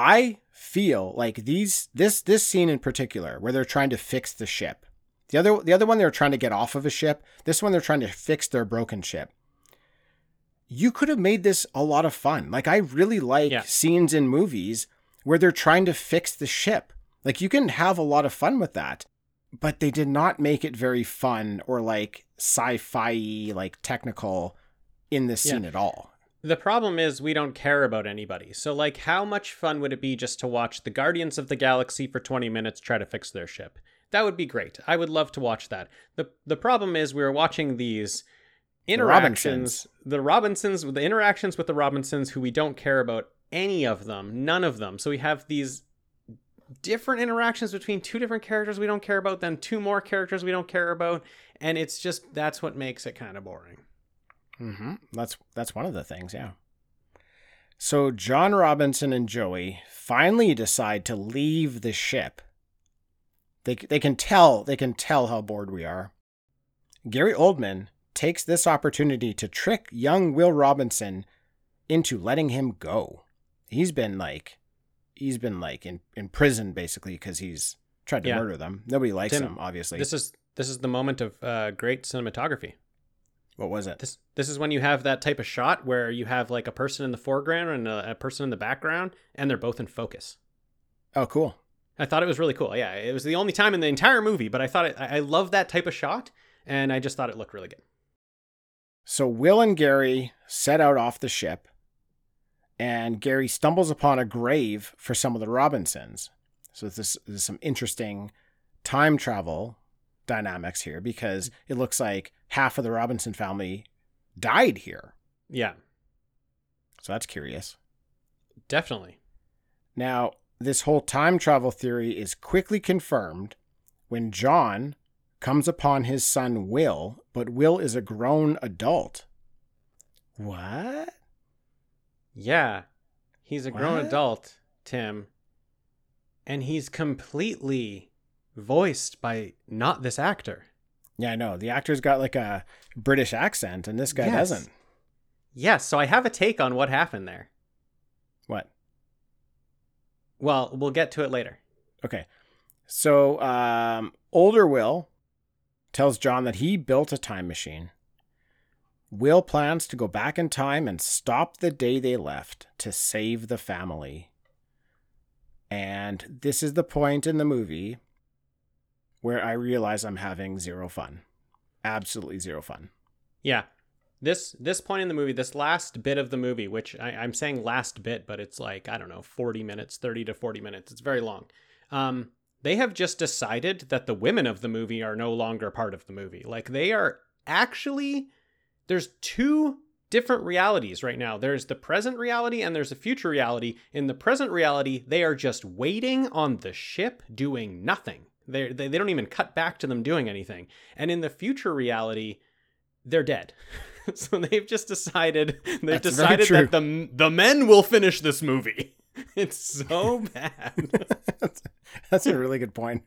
S5: I feel like these this this scene in particular where they're trying to fix the ship. The other the other one they're trying to get off of a ship. This one they're trying to fix their broken ship. You could have made this a lot of fun. Like I really like
S6: Yeah.
S5: scenes in movies where they're trying to fix the ship. Like you can have a lot of fun with that. But they did not make it very fun or like sci-fi like technical in this
S6: Yeah.
S5: scene at all.
S6: The problem is we don't care about anybody. So like how much fun would it be just to watch the Guardians of the Galaxy for 20 minutes try to fix their ship? That would be great. I would love to watch that. The the problem is we were watching these interactions, the Robinsons, the interactions with the Robinsons who we don't care about any of them, none of them. So we have these different interactions between two different characters we don't care about, then two more characters we don't care about, and it's just that's what makes it kind of boring.
S5: Mm-hmm. That's that's one of the things, yeah. So John Robinson and Joey finally decide to leave the ship. They they can tell they can tell how bored we are. Gary Oldman takes this opportunity to trick young Will Robinson into letting him go. He's been like he's been like in, in prison basically because he's tried to
S6: Yeah.
S5: murder them. Nobody likes
S6: Tim,
S5: him, obviously.
S6: This is this is the moment of uh, great cinematography.
S5: What was it?
S6: This this is when you have that type of shot where you have like a person in the foreground and a, a person in the background, and they're both in focus.
S5: Oh, cool.
S6: I thought it was really cool. Yeah, it was the only time in the entire movie, but I thought it, I I love that type of shot, and I just thought it looked really good.
S5: So Will and Gary set out off the ship, and Gary stumbles upon a grave for some of the Robinsons. So this there's some interesting time travel dynamics here because it looks like half of the Robinson family died here.
S6: Yeah,
S5: So that's curious.
S6: definitely.
S5: Now, this whole time travel theory is quickly confirmed when John comes upon his son Will, but Will is a grown adult. What?
S6: Yeah, he's a grown
S5: What?
S6: adult, Tim, and he's completely voiced by not this actor.
S5: Yeah, I know. The actor's got like a British accent, and this guy
S6: Yes.
S5: doesn't.
S6: Yes, so I have a take on what happened there.
S5: What?
S6: Well, we'll get to it later.
S5: Okay. So, um, older Will tells John that he built a time machine. Will plans to go back in time and stop the day they left to save the family. And this is the point in the movie where I realize I'm having zero fun. Absolutely zero fun.
S6: Yeah. This this point in the movie, this last bit of the movie, which I, I'm saying last bit, but it's like, I don't know, 40 minutes, 30 to 40 minutes. It's very long. Um, they have just decided that the women of the movie are no longer part of the movie. Like they are actually there's two different realities right now. There's the present reality and there's a future reality. In the present reality, they are just waiting on the ship doing nothing. They're, they they don't even cut back to them doing anything. And in the future reality, they're dead. *laughs* so they've just decided they've
S5: That's
S6: decided that the the men will finish this movie. *laughs* It's so *laughs* bad.
S5: that's, that's a really good point.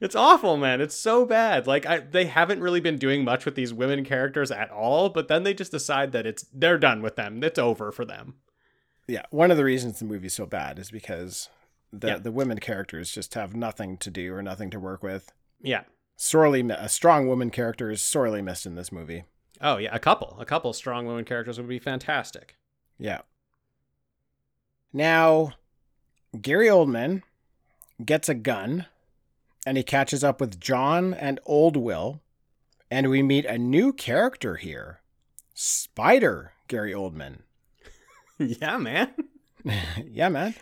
S6: It's awful, man. It's so bad. Like I, they haven't really been doing much with these women characters at all, but then they just decide that it's they're done with them. It's over for them.
S5: Yeah, one of the reasons the movie's so bad is because the
S6: Yeah.
S5: the women characters just have nothing to do or nothing to work with.
S6: Yeah.
S5: Sorely, a strong woman character is sorely missed in this movie.
S6: Oh yeah, a couple, a couple strong women characters would be fantastic.
S5: Yeah. Now, Gary Oldman gets a gun and he catches up with John and Old Will, and we meet a new character here Spider Gary Oldman. *laughs*
S6: yeah, man. *laughs*
S5: yeah, man.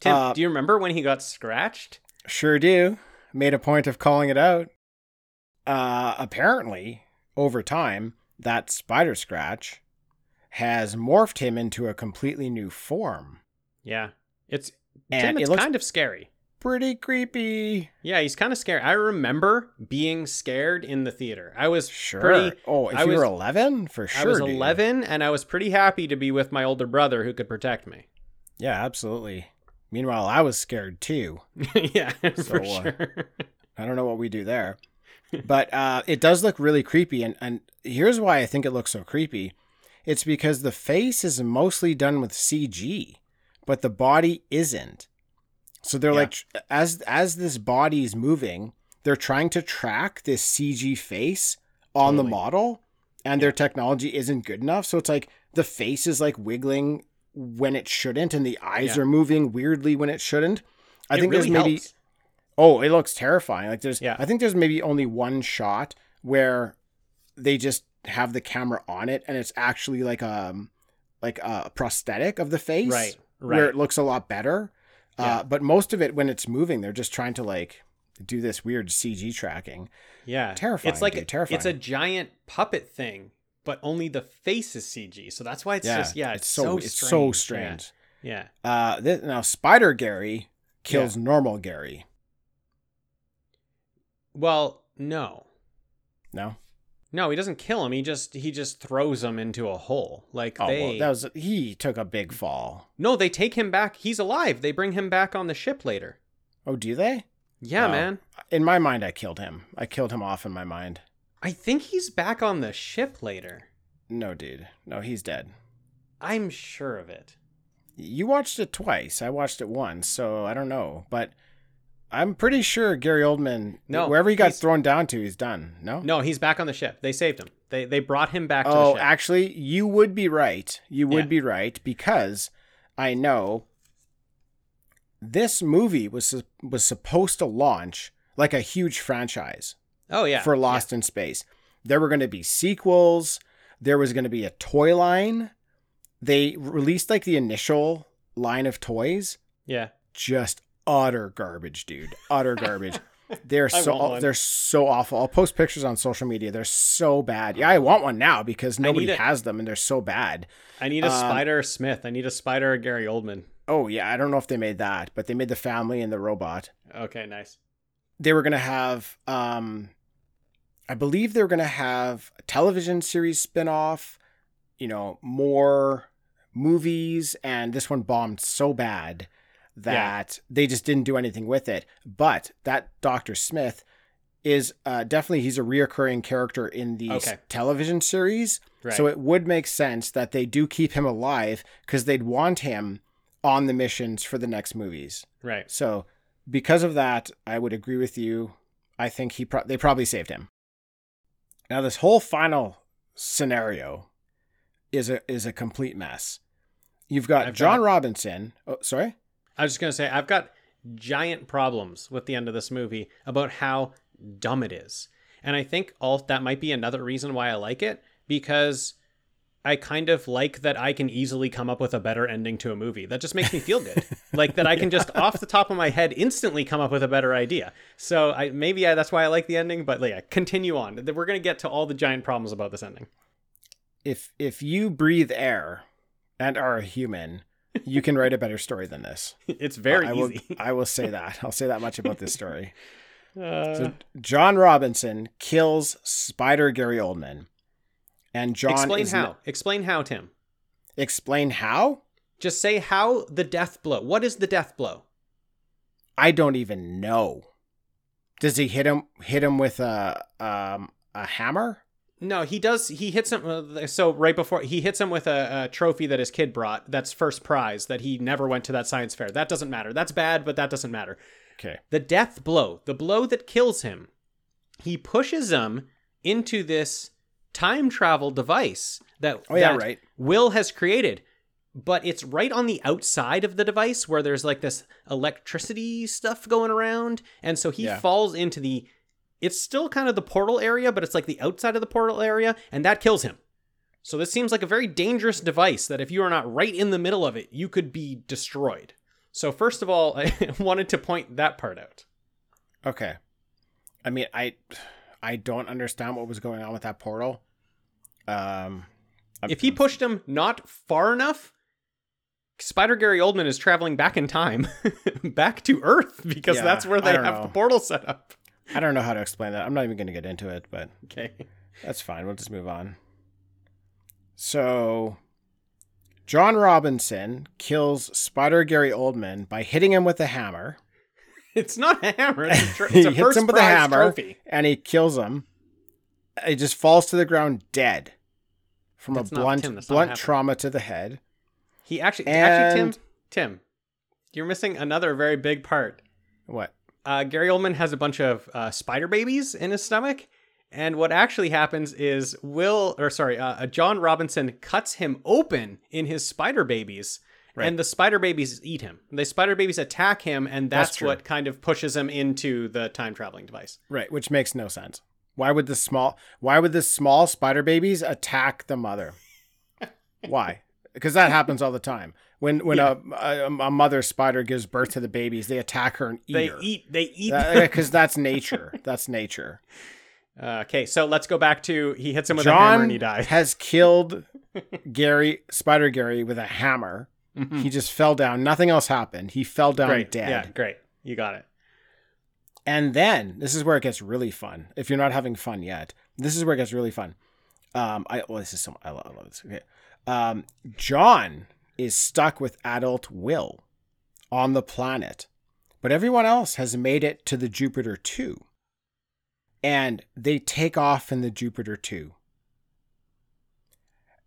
S6: Tim,
S5: Uh,
S6: do you remember when he got scratched?
S5: Sure do. Made a point of calling it out. Uh, apparently, over time, that spider scratch has morphed him into a completely new form.
S6: Yeah, it's
S5: And
S6: Tim.
S5: it
S6: It's
S5: looks-
S6: kind of scary.
S5: Pretty creepy.
S6: Yeah, he's kind of scary. I remember being scared in the theater. I was
S5: Sure.
S6: pretty.
S5: oh, if
S6: I
S5: you were
S6: was-
S5: 11, for sure.
S6: I was
S5: dude.
S6: 11, and I was pretty happy to be with my older brother who could protect me.
S5: Yeah, absolutely. Meanwhile, I was scared too. *laughs*
S6: yeah, *laughs* for
S5: So, uh,
S6: sure.
S5: I don't know what we do there. But uh, it does look really creepy. And, and here's why I think it looks so creepy it's because the face is mostly done with CG, but the body isn't. So they're
S6: Yeah.
S5: like, as as this body is moving, they're trying to track this CG face on the model, and their technology isn't good enough. So it's like the face is like wiggling when it shouldn't, and the eyes
S6: Yeah.
S5: are moving weirdly when it shouldn't. I
S6: It
S5: think
S6: really
S5: there's maybe
S6: helps.
S5: Oh, it looks terrifying. Like there's
S6: Yeah.
S5: I think there's maybe only one shot where they just have the camera on it and it's actually like um like a prosthetic of the face.
S6: Right, Right.
S5: Where it looks a lot better.
S6: Yeah.
S5: Uh but most of it when it's moving, they're just trying to like do this weird CG tracking.
S6: Yeah,
S5: Terrifying,
S6: It's like
S5: dude, terrifying.
S6: it's a giant puppet thing, but only the face is CG. So that's why it's
S5: yeah.
S6: just yeah,
S5: it's so it's so strange.
S6: Yeah.
S5: Uh this, now Spider Gary kills normal Gary.
S6: Well, no.
S5: No?
S6: No, he doesn't kill him. He just he just throws him into a hole. Like
S5: Oh,
S6: they
S5: well, that was he took a big fall.
S6: No, they take him back. He's alive. They bring him back on the ship later.
S5: Oh, do they?
S6: Yeah,
S5: Oh.
S6: man.
S5: In my mind, I killed him. I killed him off in my mind.
S6: I think he's back on the ship later.
S5: No, dude. No, he's dead.
S6: I'm sure of it.
S5: You watched it twice. I watched it once, so I don't know. But I'm pretty sure Gary Oldman,
S6: No,
S5: wherever he got thrown down to, he's done. No?
S6: No, he's back on the ship. They saved him. They they brought him back to the
S5: Oh, actually, you would be right. You would
S6: Yeah.
S5: be right because I know this movie was was supposed to launch like a huge franchise
S6: oh yeah.
S5: for Lost in Space. There were going to be sequels. There was going to be a toy line. They released like the initial line of toys.
S6: Yeah.
S5: Just utter garbage, dude. Utter *laughs* garbage. They're so they're so awful. I'll post pictures on social media. They're so bad. Yeah, I want one now because nobody
S6: it.
S5: has them and they're so bad.
S6: I need a
S5: Um,
S6: Spider Smith. I need a Spider Gary Oldman.
S5: Oh yeah, I don't know if they made that, but they made the family and the robot.
S6: Okay, nice.
S5: They were gonna have um I believe they're gonna have a television series spin-off, you know, more movies, and this one bombed so bad that they just didn't do anything with it. But that Dr. Smith is uh, definitely he's a reoccurring character in the
S6: Okay.
S5: television series.
S6: Right.
S5: So it would make sense that they do keep him alive because they'd want him on the missions for the next movies.
S6: right.
S5: So because of that, I would agree with you. I think he pro- they probably saved him. Now this whole final scenario is a is a complete mess. You've got
S6: I've
S5: John
S6: got-
S5: Robinson. Oh, sorry.
S6: I was just gonna say I've got giant problems with the end of this movie about how dumb it is, and I think all that might be another reason why I like it because I kind of like that I can easily come up with a better ending to a movie. That just makes me feel good, *laughs* like that I can just off the top of my head instantly come up with a better idea. So I maybe I, that's why I like the ending. But yeah, continue on. We're gonna get to all the giant problems about this ending.
S5: If if you breathe air and are a human, you can write a better story than this. *laughs*
S6: It's very
S5: I will. I will say that. I'll say that much about this story. *laughs*
S6: Uh,
S5: So John Robinson kills Spider Gary Oldman, and John
S6: explain how. Explain how, Tim.
S5: explain how.
S6: Just say how the death blow. What is the death blow?
S5: I don't even know. Does he hit him? Hit him with a um a hammer?
S6: No, he does. He hits him. uh, So right before he hits him with a, a trophy that his kid brought. That's first prize. That he never went to that science fair. That doesn't matter. That's bad, but that doesn't matter.
S5: Okay.
S6: The death blow, the blow that kills him, he pushes him into this time travel device that,
S5: Oh, yeah,
S6: that
S5: right.
S6: Will has created. But it's right on the outside of the device where there's like this electricity stuff going around. And so he
S5: Yeah.
S6: falls into the. It's still kind of the portal area, but it's like the outside of the portal area, and that kills him. So this seems like a very dangerous device that if you are not right in the middle of it, you could be destroyed. So first of all, *laughs* I wanted to point that part out.
S5: Okay. I mean, I I don't understand what was going on with that portal. Um, I'm-
S6: If he pushed him not far enough, Spider Gary Oldman is traveling back in time, *laughs* back to Earth, because
S5: Yeah,
S6: that's where they have
S5: know.
S6: the portal set up.
S5: I don't know how to explain that. I'm not even going to get into it, but
S6: Okay.
S5: that's fine. We'll just move on. So, John Robinson kills Spider Gary Oldman by hitting him with a hammer. *laughs*
S6: It's not a hammer. It's a,
S5: he *laughs*
S6: it's a
S5: hits
S6: first
S5: him with a hammer
S6: trophy.
S5: and he kills him. He just falls to the ground dead from
S6: That's
S5: a blunt
S6: Tim,
S5: blunt trauma to the head.
S6: He actually, actually, Tim, Tim, you're missing another very big part.
S5: What?
S6: uh, Gary Oldman has a bunch of uh, spider babies in his stomach. And what actually happens is Will, or sorry, uh, uh, John Robinson cuts him open in his spider babies,
S5: Right.
S6: and the spider babies eat him. The spider babies attack him, and
S5: That's
S6: that's, what kind of pushes him into the time traveling device.
S5: Right, which makes no sense. Why would the small why would the small spider babies attack the mother? why? *laughs* Because that happens all the time. When when a, a a mother spider gives birth to the babies, they attack her and eat
S6: They
S5: her.
S6: eat. They eat.
S5: because that's nature. *laughs* That's nature.
S6: Uh, okay, so let's go back to he hits him with a hammer and he dies.
S5: has killed *laughs* Gary Spider Gary with a hammer. He just fell down. Nothing else happened. He fell down
S6: great.
S5: dead.
S6: Yeah, great. You got it.
S5: And then this is where it gets really fun. If you're not having fun yet, this is where it gets really fun. Um, I well, this is so I love, I love this. Okay, um, John is stuck with adult Will on the planet, but everyone else has made it to the Jupiter two, and they take off in the Jupiter two,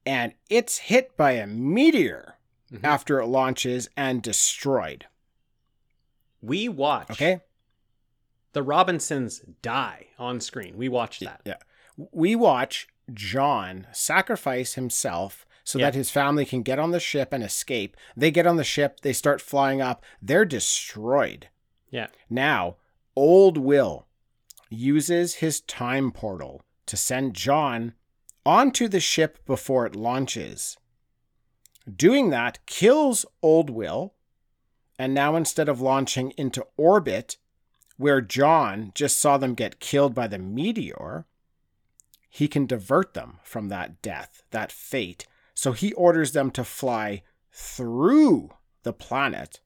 S5: and it's hit by a meteor
S6: Mhm.
S5: after it launches and destroyed.
S6: We watch
S5: Okay.
S6: The Robinsons die on screen. We watch that.
S5: Yeah. We watch John sacrifice himself so
S6: Yeah.
S5: that his family can get on the ship and escape. They get on the ship, they start flying up, they're destroyed.
S6: Yeah.
S5: Now, old Will uses his time portal to send John onto the ship before it launches. Doing that kills old Will, and now instead of launching into orbit, where John just saw them get killed by the meteor, he can divert them from that death, that fate. So he orders them to fly through the planet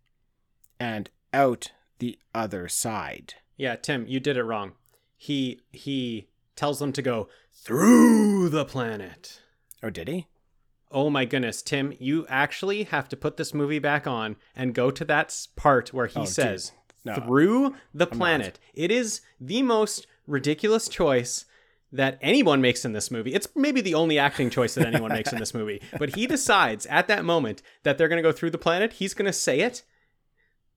S5: and out the other side.
S6: Yeah, Tim, you did it wrong. He he tells them to go through the planet.
S5: Oh, did he?
S6: Oh my goodness, Tim, you actually have to put this movie back on and go to that part where he
S5: Oh,
S6: says.
S5: No.
S6: through the
S5: I'm
S6: planet. It is the most ridiculous choice that anyone makes in this movie. It's maybe the only acting choice that anyone makes in this movie. *laughs* But he decides at that moment that they're going to go through the planet. He's going to say it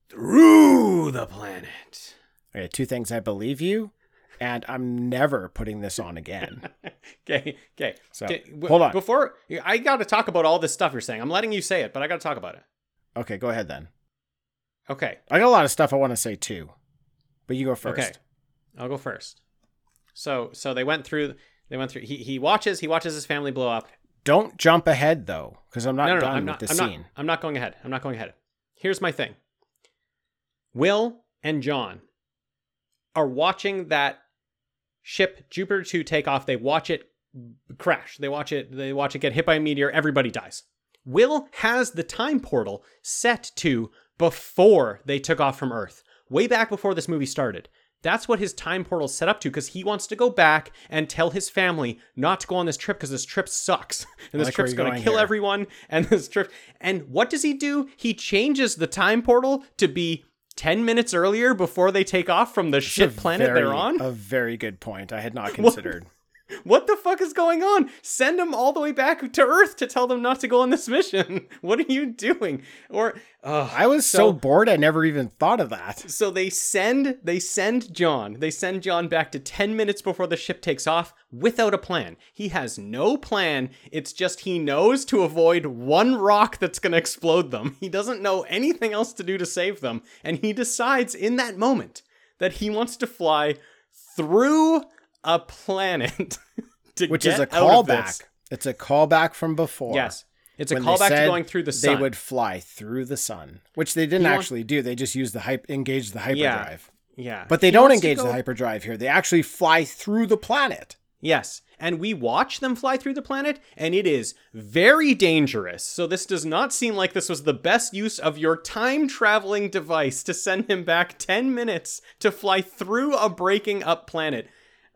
S6: through the planet.
S5: Okay, two things I believe you, and I'm never putting this on again. *laughs*
S6: Okay, okay.
S5: So,
S6: Okay, w-
S5: hold on.
S6: Before I got to talk about all this stuff you're saying. I'm letting you say it, but I got to talk about it.
S5: Okay, go ahead then.
S6: Okay.
S5: I got a lot of stuff I want to say too, but you go first.
S6: Okay. I'll go first. So so they went through they went through he he watches he watches his family blow up.
S5: Don't jump ahead though, because I'm not
S6: no, no,
S5: done
S6: no, I'm
S5: with
S6: not
S5: the
S6: I'm
S5: scene.
S6: not I'm not going ahead. I'm not going ahead. Here's my thing. Will and John are watching that ship Jupiter 2 take off. They watch it crash. They watch it they watch it get hit by a meteor. Everybody dies. Will has the time portal set to before they took off from Earth, way back before this movie started. That's what his time portal's set up to because he wants to go back and tell his family not to go on this trip because this trip sucks. *laughs* And this
S5: like
S6: trip's going to kill
S5: here.
S6: everyone. And this trip. And what does he do? He changes the time portal to be 10 minutes earlier before they take off from the
S5: It's
S6: shit planet
S5: very-
S6: they're on.
S5: A very good point. I had not *laughs* considered.
S6: What the fuck is going on? Send them all the way back to Earth to tell them not to go on this mission. *laughs* What are you doing? Or uh,
S5: I was so, bored I never even thought of that.
S6: so they send they send John. They send John back to 10 minutes before the ship takes off without a plan. He has no plan. It's just he knows to avoid one rock that's going to explode them. He doesn't know anything else to do to save them, and he decides in that moment that he wants to fly through a planet *laughs* to
S5: Which
S6: get
S5: is a callback. It's a callback from before.
S6: Yes. It's a callback to going through the sun.
S5: They would fly through the sun, which they didn't
S6: He wants-
S5: actually do. They just used the hype, engage the hyperdrive.
S6: yeah.
S5: But they
S6: He
S5: don't engage
S6: go-
S5: the hyperdrive here. They actually fly through the planet.
S6: Yes. And we watch them fly through the planet, and it is very dangerous. So, this does not seem like this was the best use of your time traveling device to send him back 10 minutes to fly through a breaking up planet.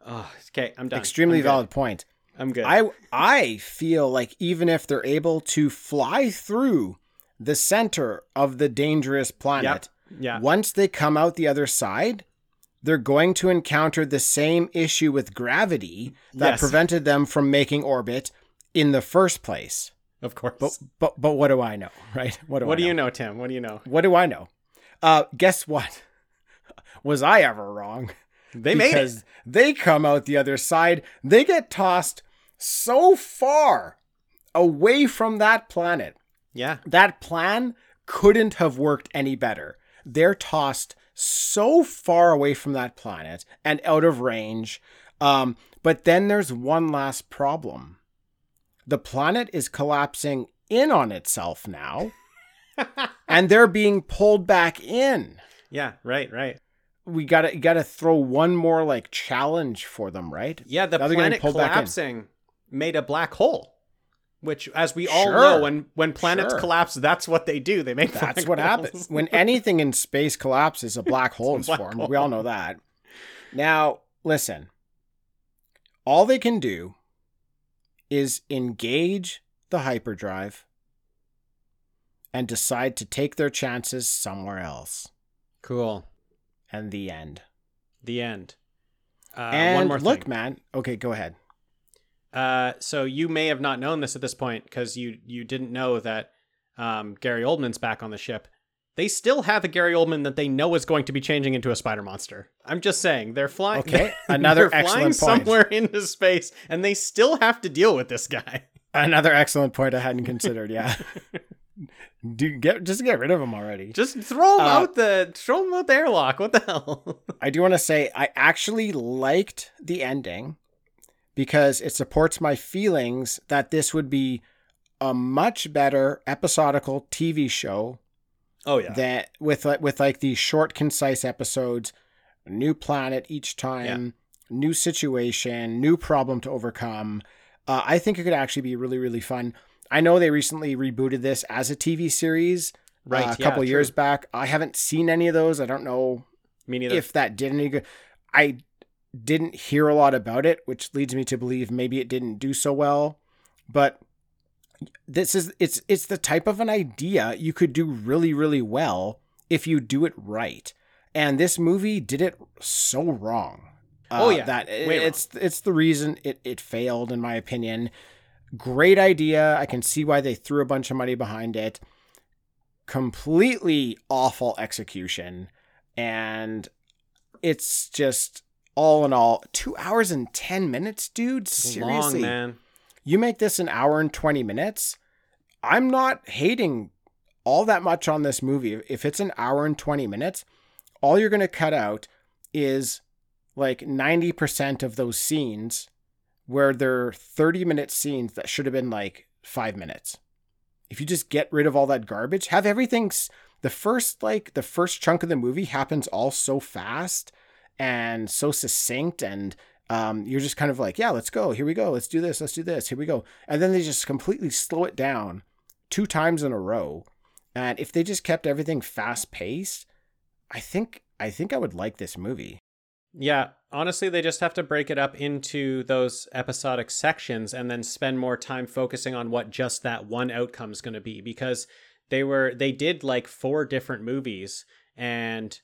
S6: Oh, okay, I'm done.
S5: Extremely
S6: I'm good.
S5: valid point.
S6: I'm good.
S5: I I feel like even if they're able to fly through the center of the dangerous planet,
S6: Yeah.
S5: once they come out the other side, they're going to encounter the same issue with gravity that
S6: Yes.
S5: prevented them from making orbit in the first place.
S6: of course.
S5: But but but what do I know, *laughs* right? What do
S6: what
S5: I
S6: do
S5: know?
S6: you know, Tim? What do you know?
S5: What do I know? Uh, guess what? *laughs* Was I ever wrong?
S6: They made it.
S5: because they come out the other side. They get tossed so far away from that planet.
S6: Yeah.
S5: That plan couldn't have worked any better. They're tossed so far away from that planet and out of range. Um, but then there's one last problem. The planet is collapsing in on itself now, *laughs* and they're being pulled back in
S6: Yeah, right, right.
S5: We gotta gotta throw one more like challenge for them, right?
S6: Yeah, the
S5: Now
S6: planet
S5: pulled back in.
S6: collapsing made a black hole. Which, as we all
S5: Sure.
S6: know, when when planets
S5: Sure.
S6: collapse, that's what they do. They make
S5: That's what
S6: holes.
S5: happens when *laughs* anything in space collapses. A black *laughs* hole is
S6: black
S5: formed.
S6: hole.
S5: We all know that. Now, listen. All they can do is engage the hyperdrive and decide to take their chances somewhere else.
S6: Cool.
S5: And the end.
S6: The end. Uh,
S5: and
S6: one more
S5: look,
S6: thing.
S5: man. Okay, go ahead.
S6: Uh, so you may have not known this at this point because you you didn't know that um, Gary Oldman's back on the ship. They still have a Gary Oldman that they know is going to be changing into a spider monster. I'm just saying they're flying.
S5: Okay, *laughs* another
S6: they're flying
S5: point.
S6: somewhere *laughs* into space, and they still have to deal with this guy.
S5: Another excellent point I hadn't considered. Yeah. *laughs* Do get just get rid of them already.
S6: Just throw them
S5: Uh,
S6: out the throw them out the airlock. What the hell? *laughs*
S5: I do want to say I actually liked the ending because it supports my feelings that this would be a much better episodical TV show
S6: oh yeah.
S5: that with like with like these short concise episodes, new planet each time, new situation, new problem to overcome. Uh, I think it could actually be really really fun. I know they recently rebooted this as a TV series
S6: Right,
S5: uh, a
S6: yeah,
S5: couple years back. I haven't seen any of those. I don't know
S6: Me neither.
S5: if that did any good. I didn't hear a lot about it, which leads me to believe maybe it didn't do so well. But this is it's it's the type of an idea you could do really really well if you do it right. And this movie did it so wrong.
S6: Oh, yeah.
S5: that
S6: Way wrong.
S5: it's it's the reason it it failed in my opinion. Great idea. I can see why they threw a bunch of money behind it. Completely awful execution. And it's just all in all, two hours and 10 minutes, dude. Seriously.
S6: Long man.
S5: You make this an hour and 20 minutes. I'm not hating all that much on this movie. If it's an hour and 20 minutes, all you're going to cut out is like 90% of those scenes where they're 30 minute scenes that should have been like five minutes. If you just get rid of all that garbage, have everything, the first, like, the first chunk of the movie happens all so fast and so succinct and um, you're just kind of like, yeah, let's go. Here we go. Let's do this. Let's do this. Here we go. And then they just completely slow it down two times in a row. And if they just kept everything fast paced, I think I think I would like this movie.
S6: Yeah, honestly, they just have to break it up into those episodic sections and then spend more time focusing on what just that one outcome is going to be because they were they did like four different movies and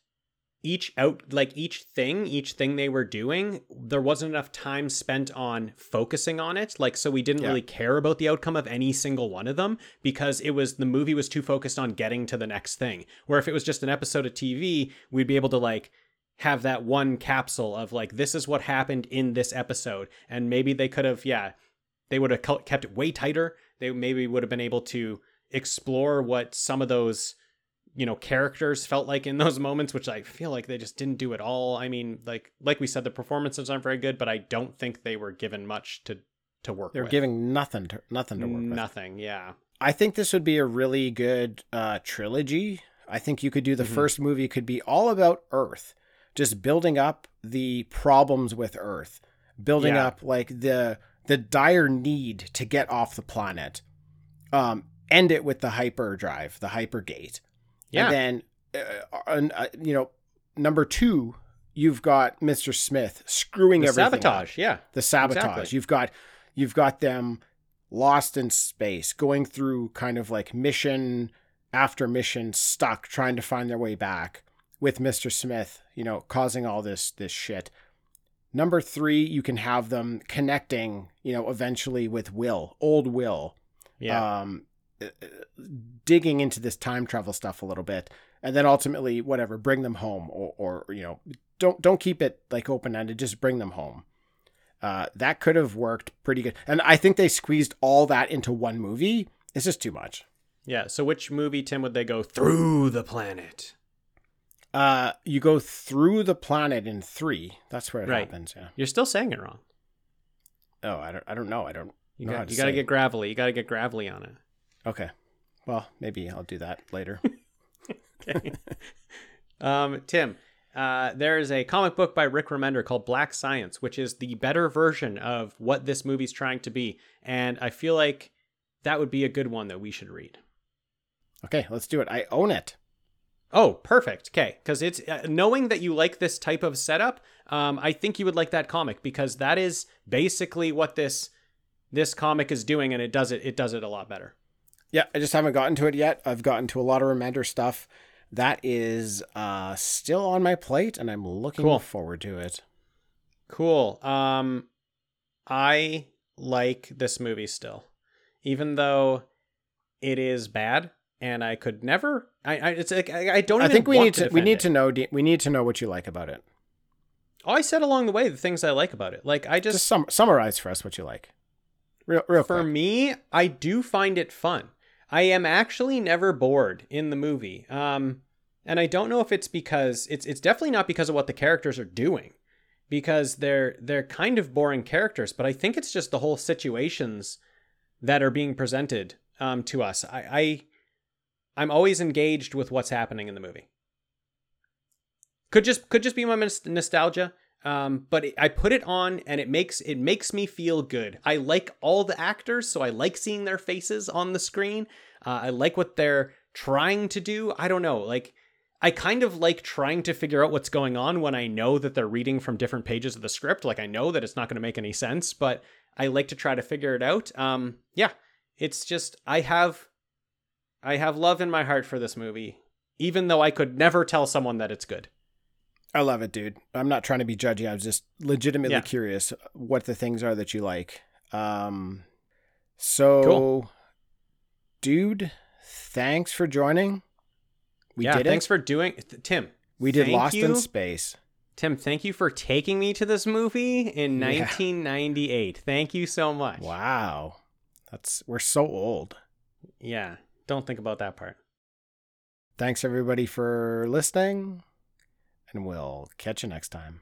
S6: each out like each thing each thing they were doing there wasn't enough time spent on focusing on it like so we didn't
S5: Yeah.
S6: really care about the outcome of any single one of them because it was the movie was too focused on getting to the next thing where if it was just an episode of tv we'd be able to like have that one capsule of like this is what happened in this episode and maybe they could have yeah they would have kept it way tighter they maybe would have been able to explore what some of those you know characters felt like in *laughs* those moments which i feel like they just didn't do at all i mean like like we said the performances aren't very good but i don't think they were given much to to work
S5: They're
S6: with
S5: giving nothing to nothing to work with.
S6: nothing yeah
S5: I think this would be a really good uh, trilogy. I think you could do the
S6: Mhm.
S5: first movie could be all about Earth, just building up the problems with Earth, building
S6: Yeah.
S5: up like the the dire need to get off the planet. Um, end it with the hyperdrive, the hypergate,
S6: yeah
S5: and then uh, uh, you know number two, you've got Mister Smith screwing
S6: the
S5: everything up
S6: sabotage yeah
S5: the sabotage.
S6: Exactly.
S5: You've got you've got them lost in space, going through kind of like mission after mission, stuck trying to find their way back with Mr. Smith, you know, causing all this this shit. Number 3, you can have them connecting, you know, eventually with Will, old Will.
S6: yeah.
S5: Um uh, digging into this time travel stuff a little bit and then ultimately whatever bring them home or, or you know don't don't keep it like open ended just bring them home. Uh that could have worked pretty good. And i think they squeezed all that into one movie. It's just too much.
S6: Yeah so which movie tim would they go through the planet
S5: uh you go through the planet in 3 that's where it
S6: Right.
S5: happens yeah.
S6: You're still saying it wrong.
S5: Oh i don't i don't know. I don't
S6: you got
S5: to
S6: you got to get gravelly. You got to get gravelly on it.
S5: Okay. Well maybe i'll do that later. *laughs*
S6: Okay. um, Tim, uh, there is a comic book by Rick Remender called Black Science, which is the better version of what this movie's trying to be. And I feel like that would be a good one that we should read.
S5: okay let's do it. I own it
S6: Oh, perfect. Okay, because it's uh, knowing that you like this type of setup. Um, I think you would like that comic because that is basically what this this comic is doing, and it does it. It does it a lot better.
S5: Yeah, I just haven't gotten to it yet. I've gotten to a lot of Remender stuff. That is uh, still on my plate, and I'm looking
S6: Cool.
S5: forward to it.
S6: Cool. Um, I like this movie still, even though it is bad, and I could never. I, I it's like I, I don't.
S5: I
S6: even
S5: think we need to, we need
S6: it.
S5: to know we need to know what you like about it.
S6: Oh, I said along the way the things I like about it. Like I
S5: Just,
S6: just,
S5: sum, summarize for us what you like. Real, real
S6: for
S5: quick.
S6: me, I do find it fun. I am actually never bored in the movie. Um, and I don't know if it's because it's it's definitely not because of what the characters are doing, because they're they're kind of boring characters. But I think it's just the whole situations that are being presented um, to us. I, I I'm always engaged with what's happening in the movie. Could just could just be my nostalgia. Um, but it, I put it on and it makes it makes me feel good. I like all the actors, so I like seeing their faces on the screen. Uh, I like what they're trying to do. I don't know, like I kind of like trying to figure out what's going on when I know that they're reading from different pages of the script. Like I know that it's not going to make any sense, but I like to try to figure it out. Um, yeah, it's just I have I have love in my heart for this movie, even though I could never tell someone that it's good.
S5: I love it, dude. I'm not trying to be judgy. I was just legitimately
S6: Yeah.
S5: curious what the things are that you like. Um, so,
S6: Cool.
S5: dude, thanks for joining. We
S6: yeah,
S5: did
S6: thanks
S5: it.
S6: for doing Tim.
S5: we did Lost in. Space.
S6: Tim, thank you for taking me to this movie in
S5: Yeah.
S6: 1998. Thank you so much.
S5: Wow, that's we're so old.
S6: Yeah, don't think about that part.
S5: Thanks everybody for listening, and we'll catch you next time.